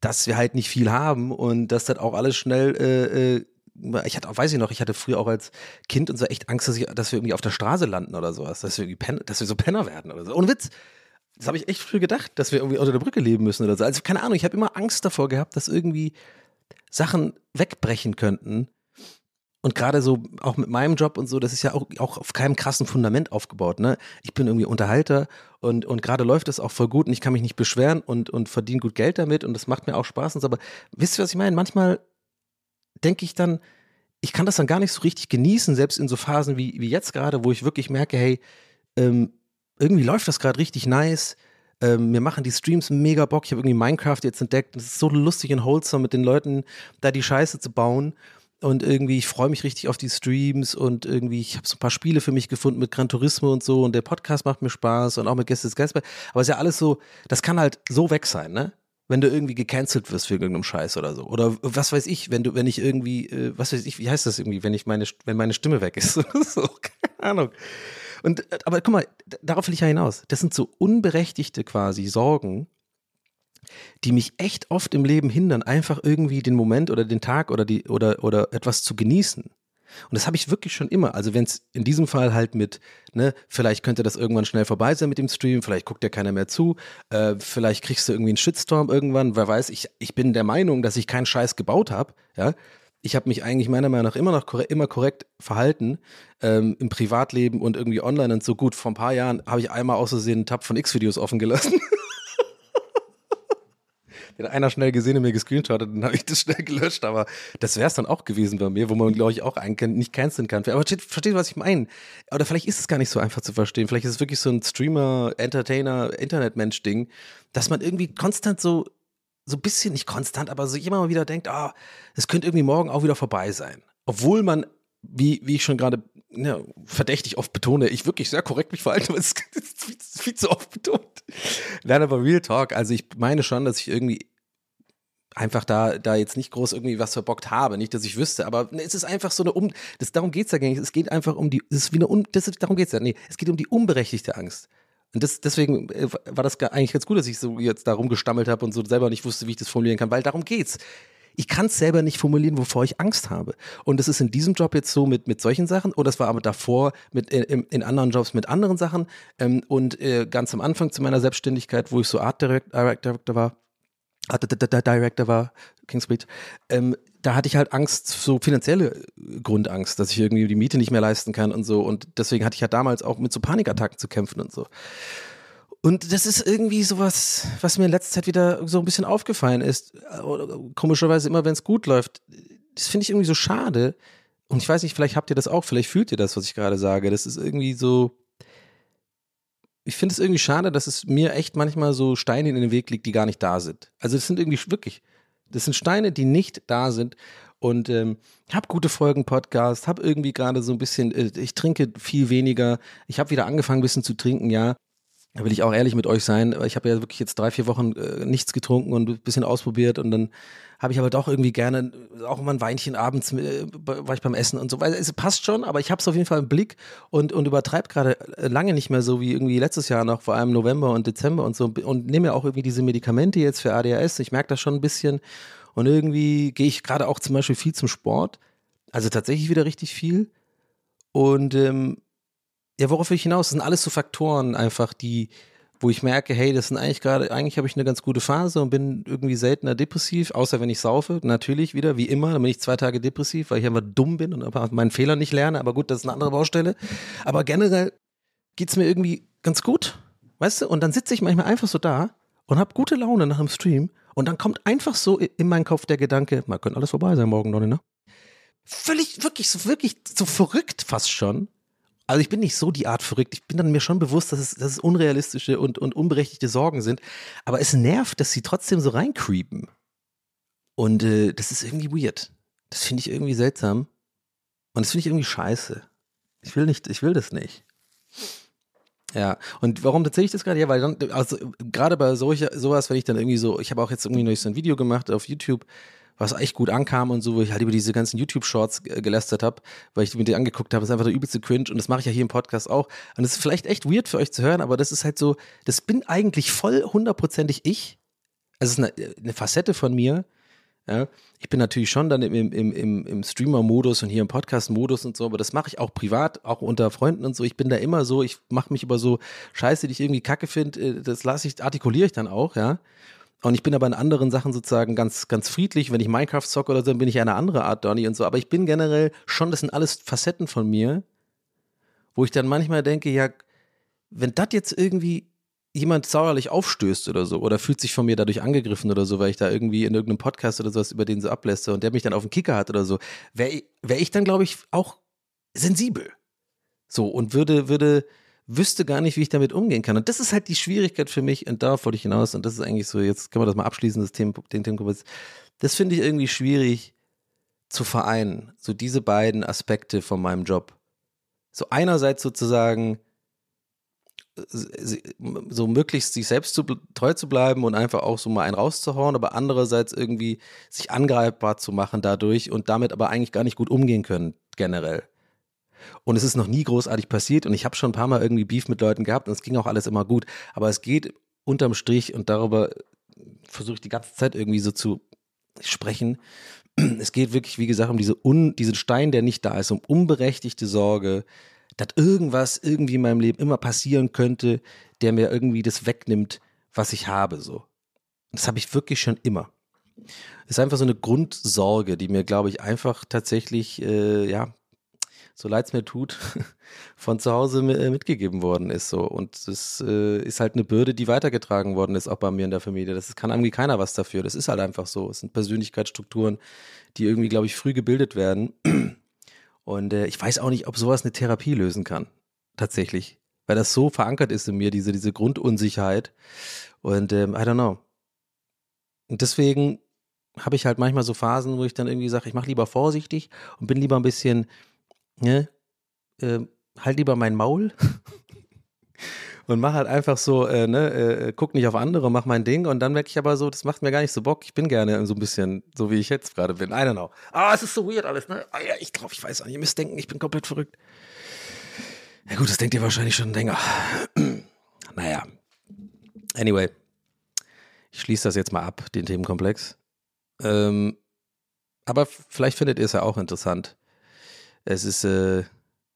dass wir halt nicht viel haben und dass das auch alles schnell äh, äh, ich hatte, weiß ich noch, ich hatte früher auch als Kind und so echt Angst, dass, ich, dass wir irgendwie auf der Straße landen oder sowas, dass wir, Pen, dass wir so Penner werden oder so. Ohne Witz. Das habe ich echt früh gedacht, dass wir irgendwie unter der Brücke leben müssen oder so. Also keine Ahnung, ich habe immer Angst davor gehabt, dass irgendwie Sachen wegbrechen könnten. Und gerade so auch mit meinem Job und so, das ist ja auch, auch auf keinem krassen Fundament aufgebaut. Ne? Ich bin irgendwie Unterhalter und, und gerade läuft es auch voll gut und ich kann mich nicht beschweren und, und verdiene gut Geld damit und das macht mir auch Spaß und so. Aber wisst ihr, was ich meine? Manchmal denke ich dann, ich kann das dann gar nicht so richtig genießen, selbst in so Phasen wie, wie jetzt gerade, wo ich wirklich merke, hey, ähm, irgendwie läuft das gerade richtig nice. Ähm, mir machen die Streams mega Bock. Ich habe irgendwie Minecraft jetzt entdeckt. Es ist so lustig und wholesome mit den Leuten, da die Scheiße zu bauen. Und irgendwie, ich freue mich richtig auf die Streams und irgendwie, ich habe so ein paar Spiele für mich gefunden mit Gran Turismo und so und der Podcast macht mir Spaß und auch mit Gäste des Geistberg. Aber es ist ja alles so, das kann halt so weg sein, ne? wenn du irgendwie gecancelt wirst für irgendeinem Scheiß oder so. Oder was weiß ich, wenn du, wenn ich irgendwie, äh, was weiß ich, wie heißt das irgendwie, wenn ich meine, wenn meine Stimme weg ist. so, keine Ahnung. Und, äh, aber guck mal, darauf will ich ja hinaus. Das sind so unberechtigte quasi Sorgen, die mich echt oft im Leben hindern, einfach irgendwie den Moment oder den Tag oder die, oder, oder etwas zu genießen. Und das habe ich wirklich schon immer. Also wenn es in diesem Fall halt mit, ne, vielleicht könnte das irgendwann schnell vorbei sein mit dem Stream, vielleicht guckt ja keiner mehr zu, äh, vielleicht kriegst du irgendwie einen Shitstorm irgendwann, wer weiß, ich, ich bin der Meinung, dass ich keinen Scheiß gebaut habe, ja. Ich habe mich eigentlich meiner Meinung nach immer noch korrekt, immer korrekt verhalten ähm, im Privatleben und irgendwie online und so gut. Vor ein paar Jahren habe ich einmal aus Versehen einen Tab von X-Videos offen gelassen. Den einer schnell gesehen und mir gescreenshottet, dann habe ich das schnell gelöscht. Aber das wäre es dann auch gewesen bei mir, wo man, glaube ich, auch einen nicht canceln kann. Aber versteht, versteht, was ich meine? Oder vielleicht ist es gar nicht so einfach zu verstehen. Vielleicht ist es wirklich so ein Streamer, Entertainer, Internetmensch-Ding, dass man irgendwie konstant so so ein bisschen, nicht konstant, aber so immer mal wieder denkt, ah, oh, es könnte irgendwie morgen auch wieder vorbei sein. Obwohl man, wie, wie ich schon gerade ja, verdächtig oft betone, ich wirklich sehr korrekt mich verhalte, aber es ist viel, viel zu oft betont. Nein, aber Real Talk, also ich meine schon, dass ich irgendwie einfach da, da jetzt nicht groß irgendwie was verbockt habe. Nicht, dass ich wüsste, aber es ist einfach so eine um, das, darum geht's ja gar nicht. Es geht einfach um die, es ist wie eine, um, das, darum geht's ja. Nee, es geht um die unberechtigte Angst. Und das, deswegen äh, war das eigentlich ganz gut, dass ich so jetzt da rumgestammelt habe und so selber nicht wusste, wie ich das formulieren kann, weil darum geht's. Ich kann es selber nicht formulieren, wovor ich Angst habe. Und das ist in diesem Job jetzt so mit, mit solchen Sachen und das war aber davor mit, in, in anderen Jobs mit anderen Sachen. Ähm, und äh, ganz am Anfang zu meiner Selbstständigkeit, wo ich so Art Director, Director war, Art Director war, Kingsbridge, ähm, da hatte ich halt Angst, so finanzielle Grundangst, dass ich irgendwie die Miete nicht mehr leisten kann und so. Und deswegen hatte ich ja damals auch mit so Panikattacken zu kämpfen und so. Und das ist irgendwie sowas, was mir in letzter Zeit wieder so ein bisschen aufgefallen ist. Komischerweise immer, wenn es gut läuft. Das finde ich irgendwie so schade. Und ich weiß nicht, vielleicht habt ihr das auch, vielleicht fühlt ihr das, was ich gerade sage. Das ist irgendwie so. Ich finde es irgendwie schade, dass es mir echt manchmal so Steine in den Weg liegt, die gar nicht da sind. Also es sind irgendwie wirklich, das sind Steine, die nicht da sind. Und ähm, habe gute Folgen Podcast, habe irgendwie gerade so ein bisschen, äh, ich trinke viel weniger. Ich habe wieder angefangen, ein bisschen zu trinken, ja. Da will ich auch ehrlich mit euch sein. Ich habe ja wirklich jetzt drei, vier Wochen äh, nichts getrunken und ein bisschen ausprobiert und dann habe ich aber doch irgendwie gerne auch immer ein Weinchen abends, äh, war ich beim Essen und so weiter. Es passt schon, aber ich habe es auf jeden Fall im Blick und, und übertreibe gerade äh, lange nicht mehr so wie irgendwie letztes Jahr noch, vor allem November und Dezember und so und nehme ja auch irgendwie diese Medikamente jetzt für ADHS. Ich merke das schon ein bisschen und irgendwie gehe ich gerade auch zum Beispiel viel zum Sport. Also tatsächlich wieder richtig viel. Und ähm, ja, worauf will ich hinaus? Das sind alles so Faktoren einfach, die, wo ich merke, hey, das sind eigentlich gerade, eigentlich habe ich eine ganz gute Phase und bin irgendwie seltener depressiv, außer wenn ich saufe, natürlich wieder, wie immer, dann bin ich zwei Tage depressiv, weil ich einfach dumm bin und meinen Fehler nicht lerne, aber gut, das ist eine andere Baustelle. Aber generell geht es mir irgendwie ganz gut, weißt du? Und dann sitze ich manchmal einfach so da und habe gute Laune nach dem Stream und dann kommt einfach so in meinen Kopf der Gedanke, man könnte alles vorbei sein morgen, Donny, ne? Völlig, wirklich, so wirklich so verrückt fast schon also ich bin nicht so die Art verrückt. Ich bin dann mir schon bewusst, dass es, dass es unrealistische und, und unberechtigte Sorgen sind. Aber es nervt, dass sie trotzdem so reincreepen. Und äh, das ist irgendwie weird. Das finde ich irgendwie seltsam. Und das finde ich irgendwie scheiße. Ich will nicht, ich will das nicht. Ja, und warum erzähle ich das gerade? Ja, weil dann, also gerade bei solcher, sowas, wenn ich dann irgendwie so, ich habe auch jetzt irgendwie noch so ein Video gemacht auf YouTube, was echt gut ankam und so, wo ich halt über diese ganzen YouTube-Shorts gelästert habe, weil ich mir die angeguckt habe. Ist einfach der übelste Cringe und das mache ich ja hier im Podcast auch. Und das ist vielleicht echt weird für euch zu hören, aber das ist halt so, das bin eigentlich voll hundertprozentig ich. Also es ist eine, eine Facette von mir. Ja, ich bin natürlich schon dann im, im, im, im Streamer-Modus und hier im Podcast-Modus und so, aber das mache ich auch privat, auch unter Freunden und so. Ich bin da immer so, ich mache mich über so Scheiße, die ich irgendwie kacke finde, äh, das lasse ich, artikuliere ich dann auch, ja. Und ich bin aber in anderen Sachen sozusagen ganz, ganz friedlich. Wenn ich Minecraft zocke oder so, dann bin ich eine andere Art Donny und so. Aber ich bin generell schon, das sind alles Facetten von mir, wo ich dann manchmal denke, ja, wenn das jetzt irgendwie jemand sauerlich aufstößt oder so, oder fühlt sich von mir dadurch angegriffen oder so, weil ich da irgendwie in irgendeinem Podcast oder sowas über den so ablässe und der mich dann auf den Kicker hat oder so, wäre wär ich dann, glaube ich, auch sensibel. So, und würde, würde, wüsste gar nicht, wie ich damit umgehen kann. Und das ist halt die Schwierigkeit für mich und darauf wollte ich hinaus. Und das ist eigentlich so, jetzt können wir das mal abschließen, das Thema, den Themenkomplex. Das finde ich irgendwie schwierig zu vereinen. So diese beiden Aspekte von meinem Job. So einerseits sozusagen so möglichst sich selbst zu, treu zu bleiben und einfach auch so mal einen rauszuhauen, aber andererseits irgendwie sich angreifbar zu machen dadurch und damit aber eigentlich gar nicht gut umgehen können, generell. Und es ist noch nie großartig passiert und ich habe schon ein paar Mal irgendwie Beef mit Leuten gehabt und es ging auch alles immer gut. Aber es geht unterm Strich und darüber versuche ich die ganze Zeit irgendwie so zu sprechen. Es geht wirklich, wie gesagt, um diese un, diesen Stein, der nicht da ist, um unberechtigte Sorge, dass irgendwas irgendwie in meinem Leben immer passieren könnte, der mir irgendwie das wegnimmt, was ich habe. So. Das habe ich wirklich schon immer. Das ist einfach so eine Grundsorge, die mir, glaube ich, einfach tatsächlich, äh, ja, so leid es mir tut, von zu Hause äh, mitgegeben worden ist. So. Und das äh, ist halt eine Bürde, die weitergetragen worden ist, auch bei mir in der Familie. Das kann irgendwie keiner was dafür. Das ist halt einfach so. Es sind Persönlichkeitsstrukturen, die irgendwie, glaube ich, früh gebildet werden. Und äh, ich weiß auch nicht, ob sowas eine Therapie lösen kann. Tatsächlich. Weil das so verankert ist in mir, diese, diese Grundunsicherheit. Und ähm, I don't know. Und deswegen habe ich halt manchmal so Phasen, wo ich dann irgendwie sage, ich mache lieber vorsichtig und bin lieber ein bisschen ne, äh, halt lieber mein Maul und mach halt einfach so, äh, ne, äh, guck nicht auf andere, mach mein Ding und dann merke ich aber so, das macht mir gar nicht so Bock. Ich bin gerne so ein bisschen, so wie ich jetzt gerade bin. I don't know. Ah, es ist so weird alles, ne? Ah ja, ich glaube, ich weiß auch nicht. Ihr müsst denken, ich bin komplett verrückt. Ja gut, das denkt ihr wahrscheinlich schon länger. naja. Anyway. Ich schließe das jetzt mal ab, den Themenkomplex. Ähm, Aber vielleicht findet ihr es ja auch interessant. Es ist, äh,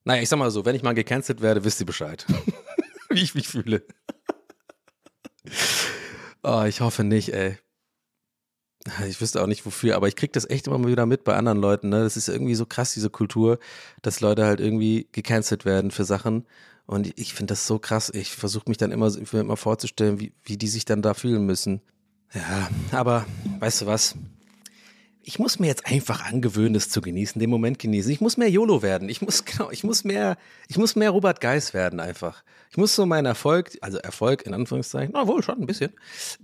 naja, ich sag mal so, wenn ich mal gecancelt werde, wisst ihr Bescheid. Wie ich mich fühle. oh, ich hoffe nicht, ey. Ich wüsste auch nicht wofür, aber ich krieg das echt immer mal wieder mit bei anderen Leuten. Ne? Das ist irgendwie so krass, diese Kultur, dass Leute halt irgendwie gecancelt werden für Sachen. Und ich finde das so krass. Ich versuche mich dann immer, immer vorzustellen, wie, wie die sich dann da fühlen müssen. Ja, aber weißt du was? Ich muss mir jetzt einfach angewöhnen, es zu genießen, den Moment genießen. Ich muss mehr YOLO werden. Ich muss, genau, ich muss mehr, ich muss mehr Robert Geis werden einfach. Ich muss so meinen Erfolg, also Erfolg in Anführungszeichen, na wohl schon ein bisschen,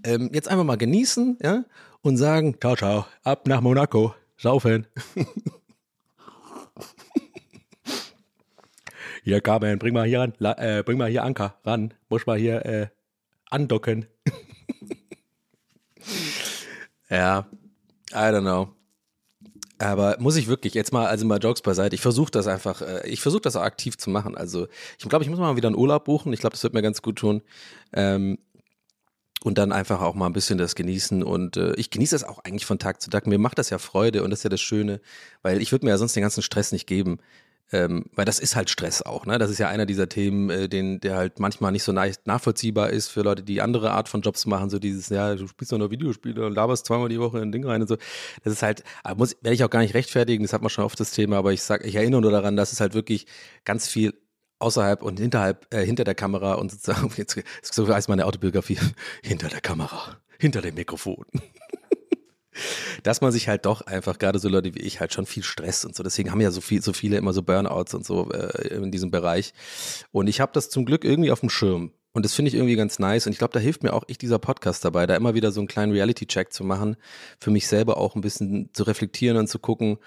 ähm, jetzt einfach mal genießen, ja, und sagen, ciao, ciao, ab nach Monaco, saufen. hier, Carmen, bring mal hier la, äh, bring mal hier Anker ran, muss mal hier äh, andocken. ja, I don't know. Aber muss ich wirklich jetzt mal, also mal Jokes beiseite. Ich versuche das einfach, äh, ich versuche das auch aktiv zu machen. Also ich glaube, ich muss mal wieder einen Urlaub buchen. Ich glaube, das wird mir ganz gut tun. Ähm, und dann einfach auch mal ein bisschen das genießen. Und äh, ich genieße das auch eigentlich von Tag zu Tag. Mir macht das ja Freude und das ist ja das Schöne, weil ich würde mir ja sonst den ganzen Stress nicht geben. Ähm, weil das ist halt Stress auch, ne? Das ist ja einer dieser Themen, äh, den, der halt manchmal nicht so nachvollziehbar ist für Leute, die andere Art von Jobs machen, so dieses, ja, du spielst doch nur Videospiele und laberst zweimal die Woche in ein Ding rein und so. Das ist halt, muss, werde ich auch gar nicht rechtfertigen, das hat man schon oft das Thema, aber ich sag, ich erinnere nur daran, dass es halt wirklich ganz viel außerhalb und hinterhalb, äh, hinter der Kamera und sozusagen, jetzt, so heißt meine Autobiografie, hinter der Kamera, hinter dem Mikrofon. Dass man sich halt doch einfach, gerade so Leute wie ich, halt schon viel Stress und so. Deswegen haben ja so viel, so viele immer so Burnouts und so äh, in diesem Bereich. Und ich habe das zum Glück irgendwie auf dem Schirm. Und das finde ich irgendwie ganz nice. Und ich glaube, da hilft mir auch echt dieser Podcast dabei, da immer wieder so einen kleinen Reality-Check zu machen, für mich selber auch ein bisschen zu reflektieren und zu gucken,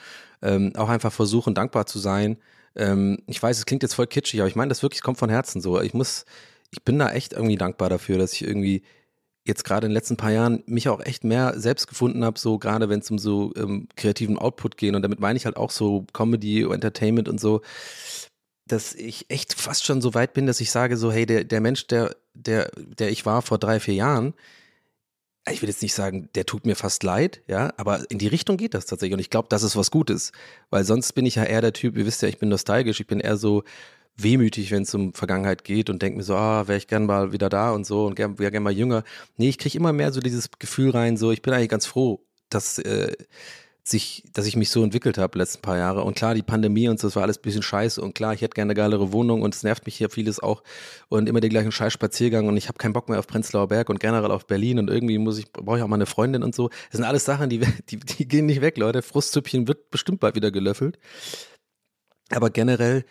ähm, auch einfach versuchen, dankbar zu sein ähm, ich weiß, es klingt jetzt voll kitschig, aber ich meine das wirklich, kommt von Herzen so. Ich muss, ich bin da echt irgendwie dankbar dafür, dass ich irgendwie jetzt gerade in den letzten paar Jahren mich auch echt mehr selbst gefunden habe, so gerade wenn es um so ähm, kreativen Output geht und damit meine ich halt auch so Comedy, Entertainment und so, dass ich echt fast schon so weit bin, dass ich sage so, hey, der, der Mensch, der, der, der ich war vor drei, vier Jahren, ich will jetzt nicht sagen, der tut mir fast leid, ja, aber in die Richtung geht das tatsächlich. Und ich glaube, das ist was Gutes. Weil sonst bin ich ja eher der Typ, ihr wisst ja, ich bin nostalgisch, ich bin eher so wehmütig, wenn es um Vergangenheit geht und denke mir so, ah, wäre ich gern mal wieder da und so und wäre gern mal jünger. Nee, ich kriege immer mehr so dieses Gefühl rein, so, ich bin eigentlich ganz froh, dass äh, sich, dass ich mich so entwickelt habe letzten paar Jahre. Und klar, die Pandemie und so, das war alles ein bisschen scheiße. Und klar, ich hätte gerne eine geilere Wohnung und es nervt mich hier vieles auch. Und immer den gleichen scheiß Spaziergang und ich habe keinen Bock mehr auf Prenzlauer Berg und generell auf Berlin und irgendwie muss ich, brauche ich auch mal eine Freundin und so. Das sind alles Sachen, die, die, die gehen nicht weg, Leute. Frustsüppchen wird bestimmt bald wieder gelöffelt. Aber generell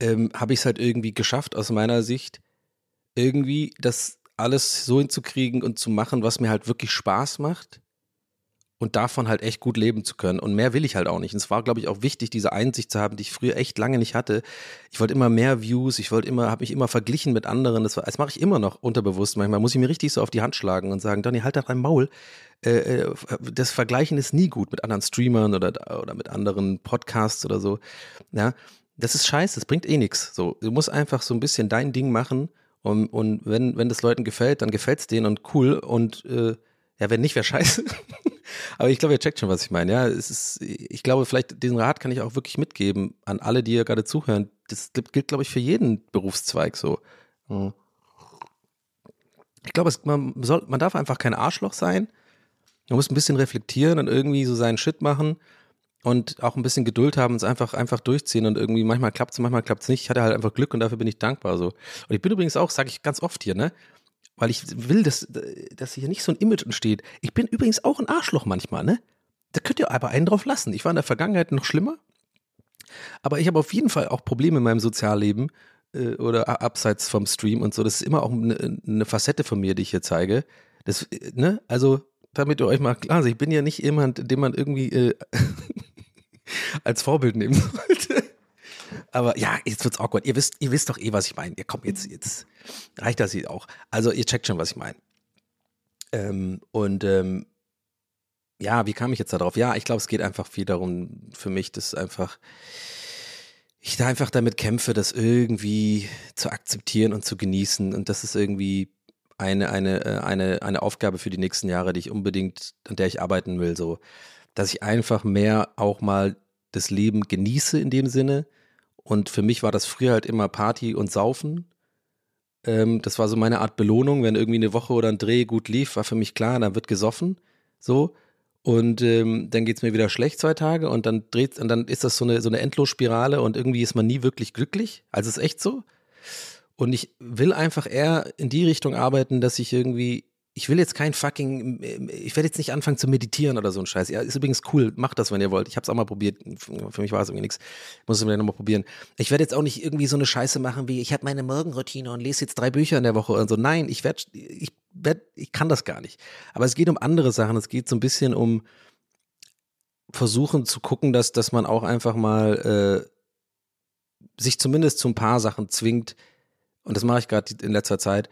ähm, habe ich es halt irgendwie geschafft, aus meiner Sicht, irgendwie das alles so hinzukriegen und zu machen, was mir halt wirklich Spaß macht und davon halt echt gut leben zu können. Und mehr will ich halt auch nicht. Und es war, glaube ich, auch wichtig, diese Einsicht zu haben, die ich früher echt lange nicht hatte. Ich wollte immer mehr Views, ich wollte immer, habe mich immer verglichen mit anderen. Das, das mache ich immer noch unterbewusst. Manchmal muss ich mir richtig so auf die Hand schlagen und sagen, Donny, halt da dein Maul. Äh, äh, das Vergleichen ist nie gut mit anderen Streamern oder, oder mit anderen Podcasts oder so. Ja, das ist scheiße, das bringt eh nichts. So, du musst einfach so ein bisschen dein Ding machen. Und, und wenn, wenn das Leuten gefällt, dann gefällt es denen und cool. Und äh, ja, wenn nicht, wäre scheiße. Aber ich glaube, ihr checkt schon, was ich meine. Ja, es ist, ich glaube, vielleicht diesen Rat kann ich auch wirklich mitgeben an alle, die hier gerade zuhören. Das gilt, glaube ich, für jeden Berufszweig so. Ich glaube, man, soll, man darf einfach kein Arschloch sein. Man muss ein bisschen reflektieren und irgendwie so seinen Shit machen und auch ein bisschen Geduld haben und es einfach, einfach durchziehen und irgendwie manchmal klappt es, manchmal klappt es nicht. Ich hatte halt einfach Glück und dafür bin ich dankbar so. Und ich bin übrigens auch, sage ich ganz oft hier, ne? weil ich will, dass, dass hier nicht so ein Image entsteht. Ich bin übrigens auch ein Arschloch manchmal, ne? Da könnt ihr aber einen drauf lassen. Ich war in der Vergangenheit noch schlimmer. Aber ich habe auf jeden Fall auch Probleme in meinem Sozialleben äh, oder abseits vom Stream und so. Das ist immer auch eine, eine Facette von mir, die ich hier zeige. Das, äh, ne? Also, damit ihr euch mal klar seid, ich bin ja nicht jemand, den man irgendwie äh, als Vorbild nehmen sollte. Aber ja, jetzt wird's awkward. Ihr wisst, ihr wisst doch eh, was ich meine. Ihr kommt jetzt, jetzt reicht das jetzt auch. Also ihr checkt schon, was ich meine. Ähm, und ähm, ja, wie kam ich jetzt darauf? Ja, ich glaube, es geht einfach viel darum, für mich, dass einfach ich da einfach damit kämpfe, das irgendwie zu akzeptieren und zu genießen. Und das ist irgendwie eine, eine, äh, eine, eine Aufgabe für die nächsten Jahre, die ich unbedingt, an der ich arbeiten will. So dass ich einfach mehr auch mal das Leben genieße in dem Sinne. Und für mich war das früher halt immer Party und Saufen. Ähm, das war so meine Art Belohnung, wenn irgendwie eine Woche oder ein Dreh gut lief, war für mich klar, dann wird gesoffen. So. Und ähm, dann geht's mir wieder schlecht zwei Tage und dann dreht und dann ist das so eine, so eine Endlosspirale und irgendwie ist man nie wirklich glücklich. Also ist echt so. Und ich will einfach eher in die Richtung arbeiten, dass ich irgendwie ich will jetzt kein fucking, ich werde jetzt nicht anfangen zu meditieren oder so ein Scheiß. Ja, ist übrigens cool, macht das, wenn ihr wollt. Ich habe es auch mal probiert. Für mich war es irgendwie nichts. Muss es mir nochmal probieren. Ich werde jetzt auch nicht irgendwie so eine Scheiße machen wie, ich habe meine Morgenroutine und lese jetzt drei Bücher in der Woche und so. Nein, ich werde, ich werde, ich kann das gar nicht. Aber es geht um andere Sachen. Es geht so ein bisschen um versuchen zu gucken, dass, dass man auch einfach mal äh, sich zumindest zu ein paar Sachen zwingt. Und das mache ich gerade in letzter Zeit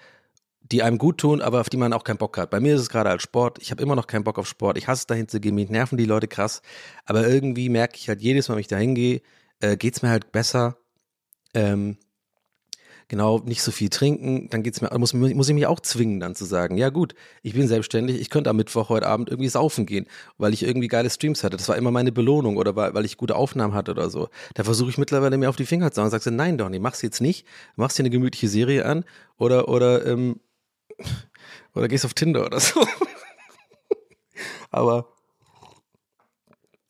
die einem gut tun, aber auf die man auch keinen Bock hat. Bei mir ist es gerade als Sport. Ich habe immer noch keinen Bock auf Sport. Ich hasse es dahin zu gehen. Mich nerven die Leute krass. Aber irgendwie merke ich halt jedes Mal, wenn ich dahin gehe, äh, geht es mir halt besser. Ähm, genau, nicht so viel trinken. Dann geht's mir, muss, muss ich mich auch zwingen, dann zu sagen, ja gut, ich bin selbstständig. Ich könnte am Mittwoch heute Abend irgendwie saufen gehen, weil ich irgendwie geile Streams hatte. Das war immer meine Belohnung oder weil, weil ich gute Aufnahmen hatte oder so. Da versuche ich mittlerweile mir auf die Finger zu sagen und sagst, nein, Donny, mach's jetzt nicht. Machst dir eine gemütliche Serie an oder, oder, ähm, oder gehst auf Tinder oder so. Aber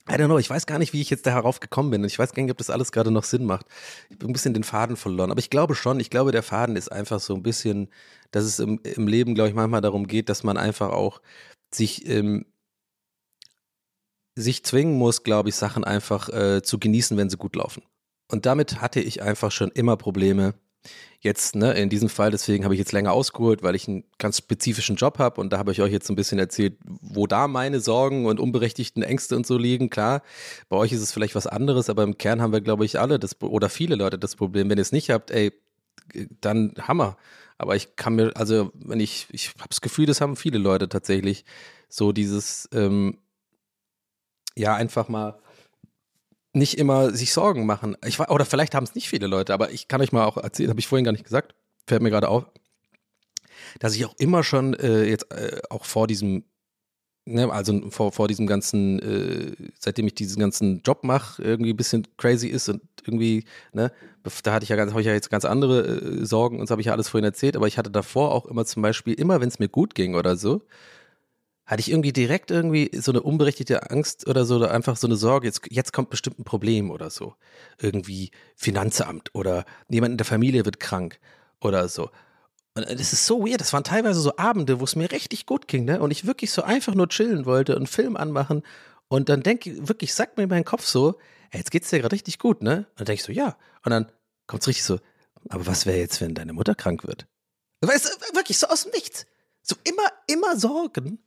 I don't know, ich weiß gar nicht, wie ich jetzt da herauf gekommen bin. Ich weiß gar nicht, ob das alles gerade noch Sinn macht. Ich bin ein bisschen den Faden verloren. Aber ich glaube schon, ich glaube, der Faden ist einfach so ein bisschen, dass es im, im Leben, glaube ich, manchmal darum geht, dass man einfach auch sich, ähm, sich zwingen muss, glaube ich, Sachen einfach äh, zu genießen, wenn sie gut laufen. Und damit hatte ich einfach schon immer Probleme, jetzt, ne, in diesem Fall, deswegen habe ich jetzt länger ausgeholt, weil ich einen ganz spezifischen Job habe und da habe ich euch jetzt ein bisschen erzählt, wo da meine Sorgen und unberechtigten Ängste und so liegen. Klar, bei euch ist es vielleicht was anderes, aber im Kern haben wir, glaube ich, alle das oder viele Leute das Problem. Wenn ihr es nicht habt, ey, dann Hammer. Aber ich kann mir, also wenn ich, ich habe das Gefühl, das haben viele Leute tatsächlich, so dieses, ähm, ja, einfach mal nicht immer sich Sorgen machen. Ich war, oder vielleicht haben es nicht viele Leute, aber ich kann euch mal auch erzählen, habe ich vorhin gar nicht gesagt, fällt mir gerade auf, dass ich auch immer schon äh, jetzt äh, auch vor diesem, ne, also vor, vor diesem ganzen, äh, seitdem ich diesen ganzen Job mache, irgendwie ein bisschen crazy ist und irgendwie, ne, da hatte ich ja ganz, habe ich ja jetzt ganz andere äh, Sorgen und so habe ich ja alles vorhin erzählt, aber ich hatte davor auch immer zum Beispiel, immer wenn es mir gut ging oder so, hatte ich irgendwie direkt irgendwie so eine unberechtigte Angst oder so, oder einfach so eine Sorge, jetzt, jetzt kommt bestimmt ein Problem oder so. Irgendwie Finanzamt oder jemand in der Familie wird krank oder so. Und das ist so weird. Das waren teilweise so Abende, wo es mir richtig gut ging, ne? Und ich wirklich so einfach nur chillen wollte und einen Film anmachen. Und dann denke ich, wirklich, sagt mir mein Kopf so, hey, jetzt geht's dir gerade richtig gut, ne? Und dann denke ich so, ja. Und dann kommt's richtig so, aber was wäre jetzt, wenn deine Mutter krank wird? Weißt du, wirklich so aus dem Nichts. So immer, immer Sorgen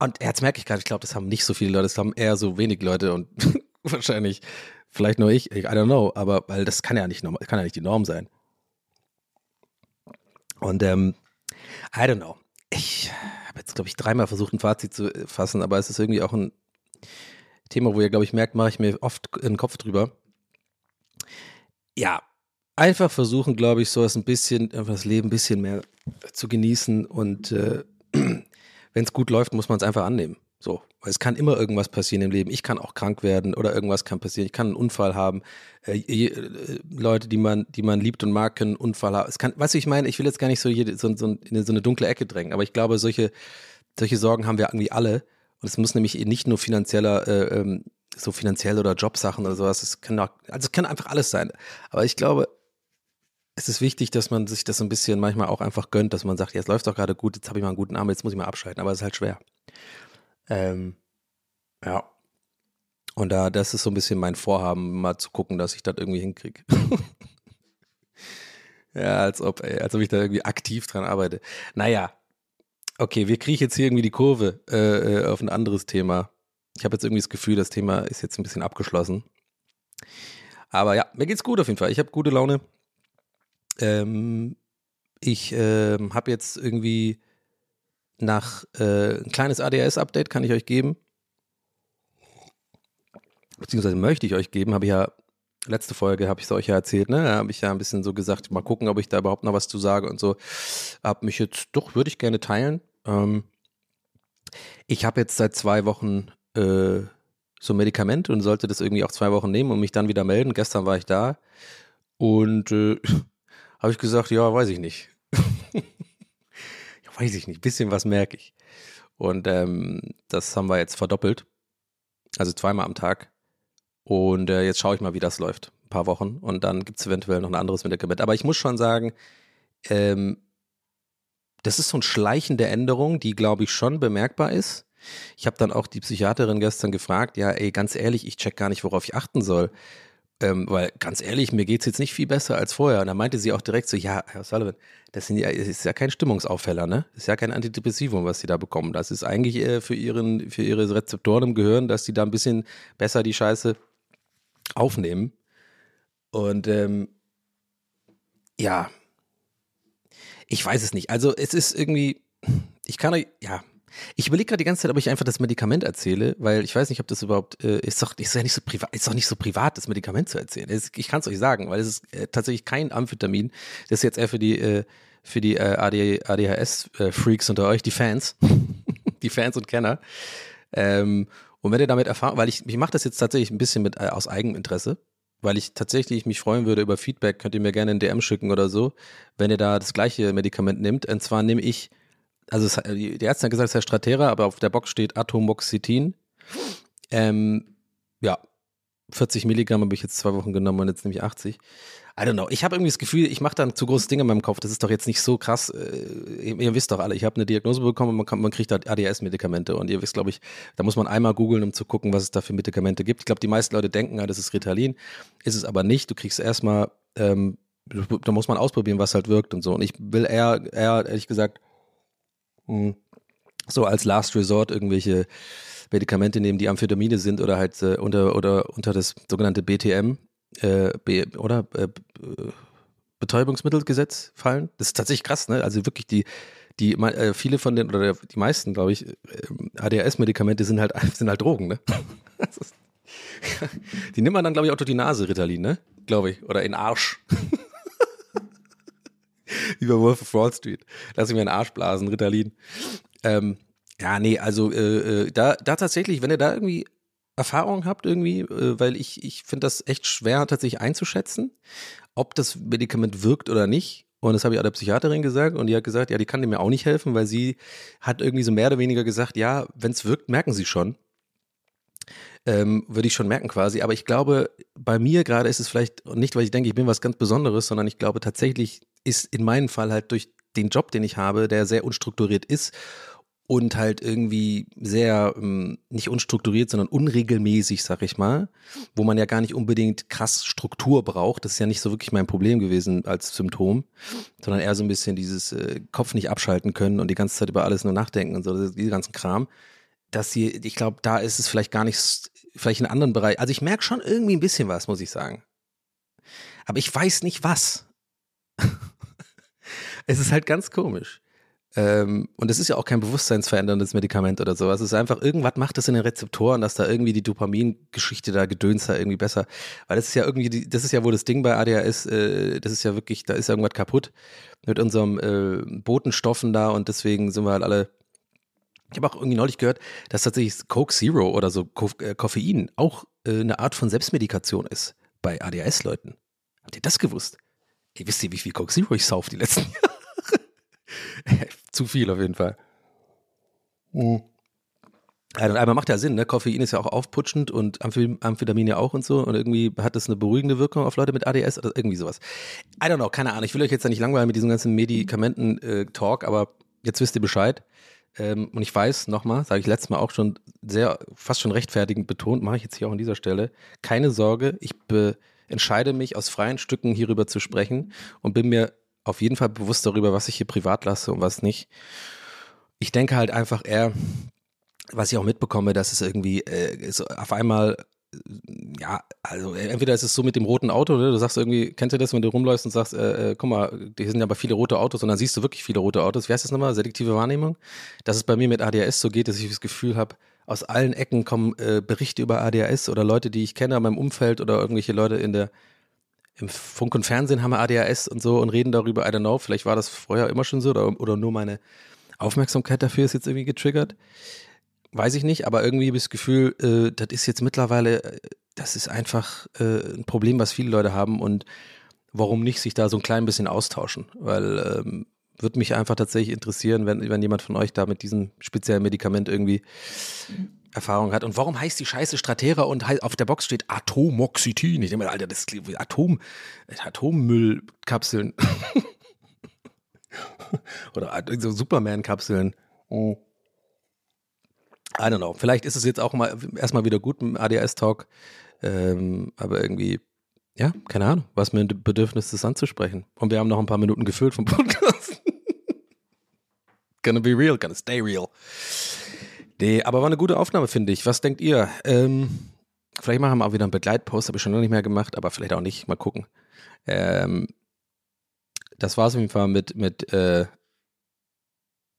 und jetzt merke ich gerade, ich glaube, das haben nicht so viele Leute, das haben eher so wenig Leute und wahrscheinlich, vielleicht nur ich, I don't know, aber weil das kann ja nicht, kann ja nicht die Norm sein. Und ähm, I don't know. Ich habe jetzt, glaube ich, dreimal versucht, ein Fazit zu fassen, aber es ist irgendwie auch ein Thema, wo ihr, glaube ich, merkt, mache ich mir oft den Kopf drüber. Ja, einfach versuchen, glaube ich, so ein bisschen, einfach das Leben ein bisschen mehr zu genießen und äh, wenn es gut läuft, muss man es einfach annehmen. So, es kann immer irgendwas passieren im Leben. Ich kann auch krank werden oder irgendwas kann passieren. Ich kann einen Unfall haben. Äh, äh, Leute, die man, die man liebt und mag, können einen Unfall haben. Es kann, weißt du, ich meine, ich will jetzt gar nicht so, jede, so, so, in so eine dunkle Ecke drängen, aber ich glaube, solche, solche Sorgen haben wir irgendwie alle. Und es muss nämlich nicht nur finanzieller, äh, ähm, so finanziell oder Jobsachen oder sowas. Es kann auch, also es kann einfach alles sein. Aber ich glaube, es ist wichtig, dass man sich das ein bisschen manchmal auch einfach gönnt, dass man sagt, jetzt läuft doch gerade gut, jetzt habe ich mal einen guten Arm, jetzt muss ich mal abschalten, aber es ist halt schwer. Ähm, ja. Und da, das ist so ein bisschen mein Vorhaben, mal zu gucken, dass ich das irgendwie hinkriege. ja, als ob, ey, als ob ich da irgendwie aktiv dran arbeite. Naja, okay, wir kriegen jetzt hier irgendwie die Kurve äh, äh, auf ein anderes Thema. Ich habe jetzt irgendwie das Gefühl, das Thema ist jetzt ein bisschen abgeschlossen. Aber ja, mir geht's gut auf jeden Fall. Ich habe gute Laune. Ähm, ich ähm, habe jetzt irgendwie nach äh, ein kleines ADHS-Update kann ich euch geben. Beziehungsweise möchte ich euch geben, habe ich ja letzte Folge habe ich es euch ja erzählt, ne? Da habe ich ja ein bisschen so gesagt, mal gucken, ob ich da überhaupt noch was zu sage und so. Hab mich jetzt, doch, würde ich gerne teilen. Ähm, ich habe jetzt seit zwei Wochen äh, so ein Medikament und sollte das irgendwie auch zwei Wochen nehmen und mich dann wieder melden. Gestern war ich da und äh, habe ich gesagt, ja, weiß ich nicht. ja, weiß ich nicht. Bisschen was merke ich. Und ähm, das haben wir jetzt verdoppelt. Also zweimal am Tag. Und äh, jetzt schaue ich mal, wie das läuft. Ein paar Wochen. Und dann gibt es eventuell noch ein anderes Medikament. Aber ich muss schon sagen, ähm, das ist so ein Schleichen der Änderung, die, glaube ich, schon bemerkbar ist. Ich habe dann auch die Psychiaterin gestern gefragt, ja, ey, ganz ehrlich, ich check gar nicht, worauf ich achten soll. Ähm, weil ganz ehrlich, mir geht's jetzt nicht viel besser als vorher. Und da meinte sie auch direkt so, ja, Herr Sullivan, das, sind ja, das ist ja kein Stimmungsaufheller, ne? Das ist ja kein Antidepressivum, was Sie da bekommen. Das ist eigentlich äh, für, ihren, für Ihre Rezeptoren im Gehirn, dass Sie da ein bisschen besser die Scheiße aufnehmen. Und ähm, ja, ich weiß es nicht. Also es ist irgendwie, ich kann euch, ja, ich überlege gerade die ganze Zeit, ob ich einfach das Medikament erzähle, weil ich weiß nicht, ob das überhaupt äh, ist doch ist ja nicht so privat, ist doch nicht so privat, das Medikament zu erzählen. Es, ich kann es euch sagen, weil es ist äh, tatsächlich kein Amphetamin. Das ist jetzt eher für die äh, für die äh, AD, ADHS-Freaks äh, unter euch, die Fans, die Fans und Kenner. Ähm, und wenn ihr damit erfahren, weil ich, ich mache das jetzt tatsächlich ein bisschen mit äh, aus Eigeninteresse, weil ich tatsächlich mich freuen würde über Feedback, könnt ihr mir gerne ein DM schicken oder so, wenn ihr da das gleiche Medikament nimmt. Und zwar nehme ich also es, die Ärzte haben gesagt, es heißt Stratera, aber auf der Box steht Atomoxetin. Ähm, ja, 40 Milligramm habe ich jetzt zwei Wochen genommen und jetzt nehme ich 80. I don't know. Ich habe irgendwie das Gefühl, ich mache dann zu große Dinge in meinem Kopf. Das ist doch jetzt nicht so krass. Äh, ihr, ihr, wisst doch alle, ich habe eine Diagnose bekommen und man, man kriegt da ADS-Medikamente. Und ihr wisst, glaube ich, da muss man einmal googeln, um zu gucken, was es da für Medikamente gibt. Ich glaube, die meisten Leute denken, ja, das ist Ritalin. Ist es aber nicht. Du kriegst erstmal, ähm, da muss man ausprobieren, was halt wirkt und so. Und ich will eher, eher ehrlich gesagt. So als Last Resort irgendwelche Medikamente nehmen, die Amphetamine sind oder halt äh, unter oder unter das sogenannte BTM äh, B, oder äh, Betäubungsmittelgesetz fallen. Das ist tatsächlich krass, ne? Also wirklich die die äh, viele von den oder die meisten, glaube ich, äh, ADHS-Medikamente sind halt sind halt Drogen, ne? die nimmt man dann glaube ich auch durch die Nase, Ritalin, ne? Glaube ich, oder in Arsch. Wie bei Wolf of Wall Street. Lass ich mir einen Arsch blasen, Ritalin. Ähm, ja, nee, also äh, äh, da, da tatsächlich, wenn ihr da irgendwie Erfahrung habt irgendwie, äh, weil ich, ich finde das echt schwer tatsächlich einzuschätzen, ob das Medikament wirkt oder nicht. Und das habe ich auch der Psychiaterin gesagt und die hat gesagt, ja, die kann mir auch nicht helfen, weil sie hat irgendwie so mehr oder weniger gesagt, ja, wenn es wirkt, merken sie schon. Ähm, würde ich schon merken quasi. Aber ich glaube, bei mir gerade ist es vielleicht nicht, weil ich denke, ich bin was ganz Besonderes, sondern ich glaube tatsächlich ist in meinem Fall halt durch den Job, den ich habe, der sehr unstrukturiert ist und halt irgendwie sehr ähm, nicht unstrukturiert, sondern unregelmäßig, sag ich mal, wo man ja gar nicht unbedingt krass Struktur braucht. Das ist ja nicht so wirklich mein Problem gewesen als Symptom, sondern eher so ein bisschen dieses äh, Kopf nicht abschalten können und die ganze Zeit über alles nur nachdenken und so, diese ganzen Kram. Dass sie, ich glaube, da ist es vielleicht gar nicht, vielleicht in anderen Bereichen. Also ich merke schon irgendwie ein bisschen was, muss ich sagen. Aber ich weiß nicht was. es ist halt ganz komisch. Ähm, und es ist ja auch kein bewusstseinsveränderndes Medikament oder sowas. Es ist einfach, irgendwas macht es in den Rezeptoren, dass da irgendwie die Dopamingeschichte da gedöns da irgendwie besser. Weil das ist ja irgendwie, die, das ist ja wohl das Ding bei ADHS, äh, das ist ja wirklich, da ist irgendwas kaputt mit unserem äh, Botenstoffen da und deswegen sind wir halt alle. Ich habe auch irgendwie neulich gehört, dass tatsächlich Coke Zero oder so äh, Koffein auch äh, eine Art von Selbstmedikation ist bei ADHS-Leuten. Habt ihr das gewusst? Ihr wisst ja, wie viel Coke Zero ich sauf die letzten Jahre. Zu viel auf jeden Fall. Mhm. Einmal macht ja Sinn, ne? Koffein ist ja auch aufputschend und Amphetamin ja auch und so. Und irgendwie hat das eine beruhigende Wirkung auf Leute mit ADS oder irgendwie sowas. I don't know, keine Ahnung. Ich will euch jetzt ja nicht langweilen mit diesem ganzen Medikamenten-Talk, aber jetzt wisst ihr Bescheid. Ähm, und ich weiß, nochmal, sage ich letztes Mal auch schon sehr, fast schon rechtfertigend betont, mache ich jetzt hier auch an dieser Stelle. Keine Sorge, ich entscheide mich aus freien Stücken hierüber zu sprechen und bin mir auf jeden Fall bewusst darüber, was ich hier privat lasse und was nicht. Ich denke halt einfach eher, was ich auch mitbekomme, dass es irgendwie äh, so auf einmal ja, also entweder ist es so mit dem roten Auto, ne? du sagst irgendwie, kennst du das, wenn du rumläufst und sagst, äh, äh, guck mal, hier sind ja aber viele rote Autos und dann siehst du wirklich viele rote Autos. Wie heißt das nochmal? Selektive Wahrnehmung? Dass es bei mir mit ADHS so geht, dass ich das Gefühl habe, aus allen Ecken kommen äh, Berichte über ADHS oder Leute, die ich kenne in meinem Umfeld oder irgendwelche Leute in der im Funk und Fernsehen haben ADHS und so und reden darüber, I don't know, vielleicht war das vorher immer schon so oder, oder nur meine Aufmerksamkeit dafür ist jetzt irgendwie getriggert. Weiß ich nicht, aber irgendwie habe ich das Gefühl, äh, das ist jetzt mittlerweile, äh, das ist einfach äh, ein Problem, was viele Leute haben und warum nicht sich da so ein klein bisschen austauschen? Weil ähm, würde mich einfach tatsächlich interessieren, wenn, wenn jemand von euch da mit diesem speziellen Medikament irgendwie Erfahrung hat. Und warum heißt die Scheiße Stratera und auf der Box steht Atomoxetin? Ich denke mir, Alter, das ist Atom, Atommüllkapseln. Oder so Superman-Kapseln. Oh. I don't know. Vielleicht ist es jetzt auch mal erstmal wieder gut dem ADS-Talk. Ähm, aber irgendwie, ja, keine Ahnung, was mir ein Bedürfnis ist anzusprechen. Und wir haben noch ein paar Minuten gefüllt vom Podcast. gonna be real, gonna stay real. Nee, aber war eine gute Aufnahme, finde ich. Was denkt ihr? Ähm, vielleicht machen wir auch wieder einen Begleitpost, habe ich schon lange nicht mehr gemacht, aber vielleicht auch nicht. Mal gucken. Ähm, das war es auf jeden Fall mit, mit, äh,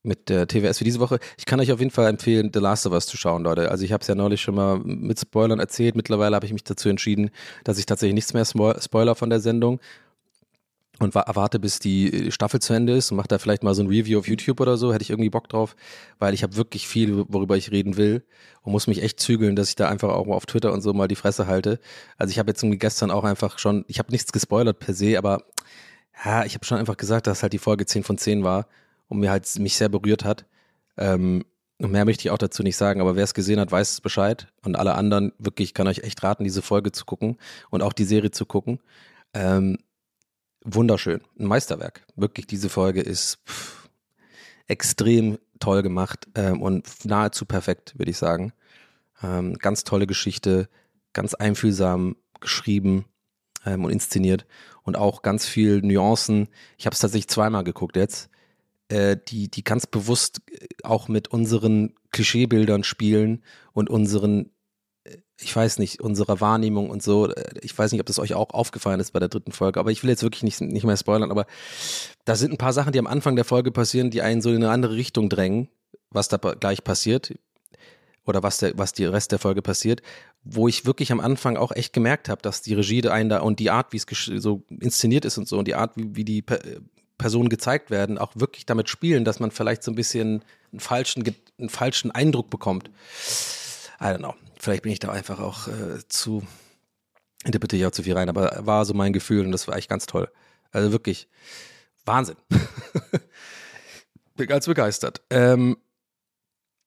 mit der TWS für diese Woche. Ich kann euch auf jeden Fall empfehlen, The Last of Us zu schauen, Leute. Also ich habe es ja neulich schon mal mit Spoilern erzählt. Mittlerweile habe ich mich dazu entschieden, dass ich tatsächlich nichts mehr spo- Spoiler von der Sendung und wa- erwarte, bis die Staffel zu Ende ist und mache da vielleicht mal so ein Review auf YouTube oder so. Hätte ich irgendwie Bock drauf, weil ich habe wirklich viel, worüber ich reden will und muss mich echt zügeln, dass ich da einfach auch mal auf Twitter und so mal die Fresse halte. Also ich habe jetzt gestern auch einfach schon, ich habe nichts gespoilert per se, aber ja, ich habe schon einfach gesagt, dass halt die Folge 10 von 10 war und mir halt mich sehr berührt hat. Ähm, mehr möchte ich auch dazu nicht sagen, aber wer es gesehen hat, weiß es Bescheid. Und alle anderen, wirklich, ich kann euch echt raten, diese Folge zu gucken und auch die Serie zu gucken. Ähm, wunderschön, ein Meisterwerk. Wirklich, diese Folge ist pff, extrem toll gemacht ähm, und nahezu perfekt, würde ich sagen. Ähm, ganz tolle Geschichte, ganz einfühlsam geschrieben ähm, und inszeniert und auch ganz viel Nuancen. Ich habe es tatsächlich zweimal geguckt jetzt, äh, die, die ganz bewusst äh, auch mit unseren Klischeebildern spielen und unseren, äh, ich weiß nicht, unserer Wahrnehmung und so. Ich weiß nicht, ob das euch auch aufgefallen ist bei der dritten Folge, aber ich will jetzt wirklich nicht, nicht mehr spoilern, aber da sind ein paar Sachen, die am Anfang der Folge passieren, die einen so in eine andere Richtung drängen, was da gleich passiert oder was der, was die Rest der Folge passiert, wo ich wirklich am Anfang auch echt gemerkt habe, dass die Regie einen da und die Art, wie es so inszeniert ist und so und die Art, wie, wie die Personen gezeigt werden, auch wirklich damit spielen, dass man vielleicht so ein bisschen einen falschen, einen falschen Eindruck bekommt. I don't know. Vielleicht bin ich da einfach auch äh, zu, interpretiere ich auch zu viel rein, aber war so mein Gefühl und das war echt ganz toll. Also wirklich Wahnsinn. bin ganz begeistert. Ähm,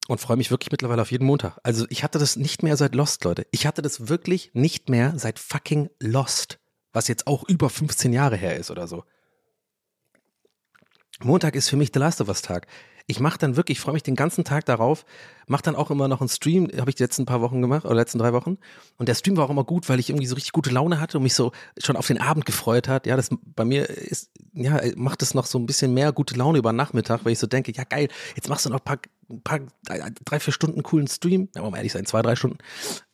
und freue mich wirklich mittlerweile auf jeden Montag. Also ich hatte das nicht mehr seit Lost, Leute. Ich hatte das wirklich nicht mehr seit fucking Lost, was jetzt auch über 15 Jahre her ist oder so. Montag ist für mich der Last of Us Tag. Ich mache dann wirklich, ich freue mich den ganzen Tag darauf, mache dann auch immer noch einen Stream, habe ich die letzten paar Wochen gemacht, oder letzten drei Wochen. Und der Stream war auch immer gut, weil ich irgendwie so richtig gute Laune hatte und mich so schon auf den Abend gefreut hat. Ja, das bei mir ist, ja, macht es noch so ein bisschen mehr gute Laune über Nachmittag, weil ich so denke, ja geil, jetzt machst du noch ein paar, ein paar drei, vier Stunden coolen Stream, ja, wir ehrlich sein, zwei, drei Stunden.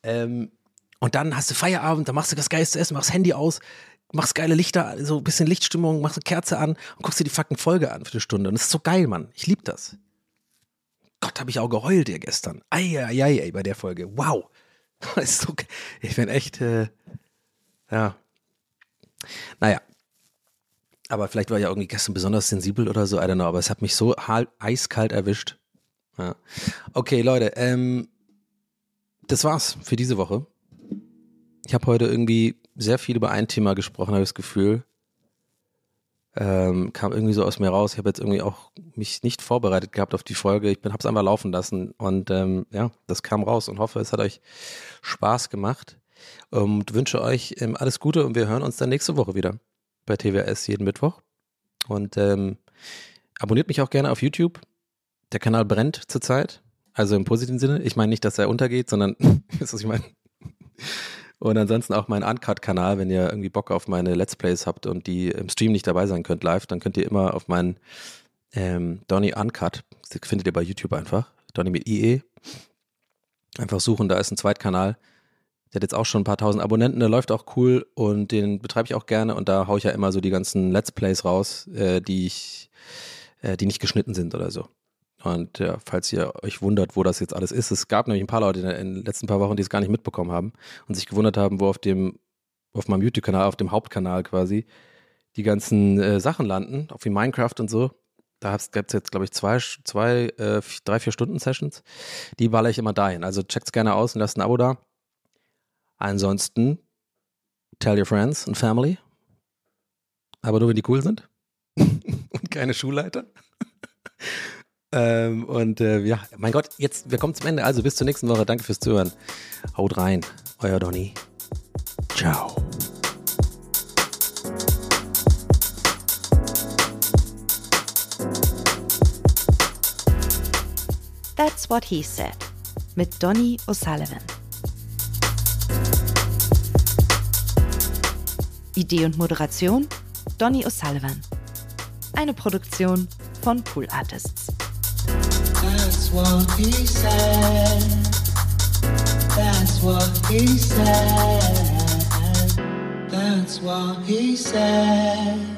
Ähm, und dann hast du Feierabend, dann machst du das geilste Essen, machst Handy aus, machst geile Lichter, so ein bisschen Lichtstimmung, machst eine Kerze an und guckst dir die fucking Folge an für eine Stunde. Und das ist so geil, Mann. Ich lieb das. Gott, habe ich auch geheult hier gestern. Eieiei, bei der Folge. Wow. Ist so, ich bin echt, äh, ja. Naja. Aber vielleicht war ich ja irgendwie gestern besonders sensibel oder so, I don't know, aber es hat mich so eiskalt erwischt. Ja. Okay, Leute, ähm, das war's für diese Woche. Ich habe heute irgendwie sehr viel über ein Thema gesprochen, habe ich das Gefühl. Ähm, kam irgendwie so aus mir raus. Ich habe jetzt irgendwie auch mich nicht vorbereitet gehabt auf die Folge. Ich bin, hab's einfach laufen lassen und ähm, ja, das kam raus und hoffe, es hat euch Spaß gemacht und wünsche euch ähm, alles Gute und wir hören uns dann nächste Woche wieder bei TWS jeden Mittwoch und ähm, abonniert mich auch gerne auf YouTube. Der Kanal brennt zurzeit, also im positiven Sinne. Ich meine nicht, dass er untergeht, sondern, ihr, was ich meine? Und ansonsten auch mein Uncut-Kanal, wenn ihr irgendwie Bock auf meine Let's Plays habt und die im Stream nicht dabei sein könnt live, dann könnt ihr immer auf meinen ähm, Donny Uncut, das findet ihr bei YouTube einfach, Donny mit IE, einfach suchen, da ist ein Zweitkanal. Der hat jetzt auch schon ein paar tausend Abonnenten, der läuft auch cool und den betreibe ich auch gerne und da haue ich ja immer so die ganzen Let's Plays raus, äh, die ich, äh, die nicht geschnitten sind oder so. Und ja, falls ihr euch wundert, wo das jetzt alles ist, es gab nämlich ein paar Leute in den letzten paar Wochen, die es gar nicht mitbekommen haben und sich gewundert haben, wo auf dem, auf meinem YouTube-Kanal, auf dem Hauptkanal quasi, die ganzen äh, Sachen landen, auch wie Minecraft und so. Da gibt es jetzt, glaube ich, zwei, zwei äh, drei, vier Stunden Sessions. Die baller ich immer dahin. Also checkt's gerne aus und lasst ein Abo da. Ansonsten, tell your friends and family. Aber nur, wenn die cool sind. und keine Schulleiter. Ähm, und äh, ja, mein Gott, jetzt, wir kommen zum Ende. Also bis zur nächsten Woche. Danke fürs Zuhören. Haut rein. Euer Donny. Ciao. That's What He Said mit Donny O'Sullivan. Idee und Moderation Donny O'Sullivan. Eine Produktion von Pool Artists. What he said. That's what he said. That's what he said.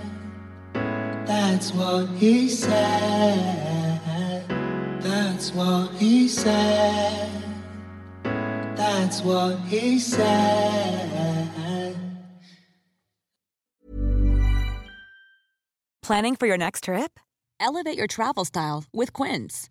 That's what he said. That's what he said. That's what he said. Planning for your next trip? Elevate your travel style with Quince.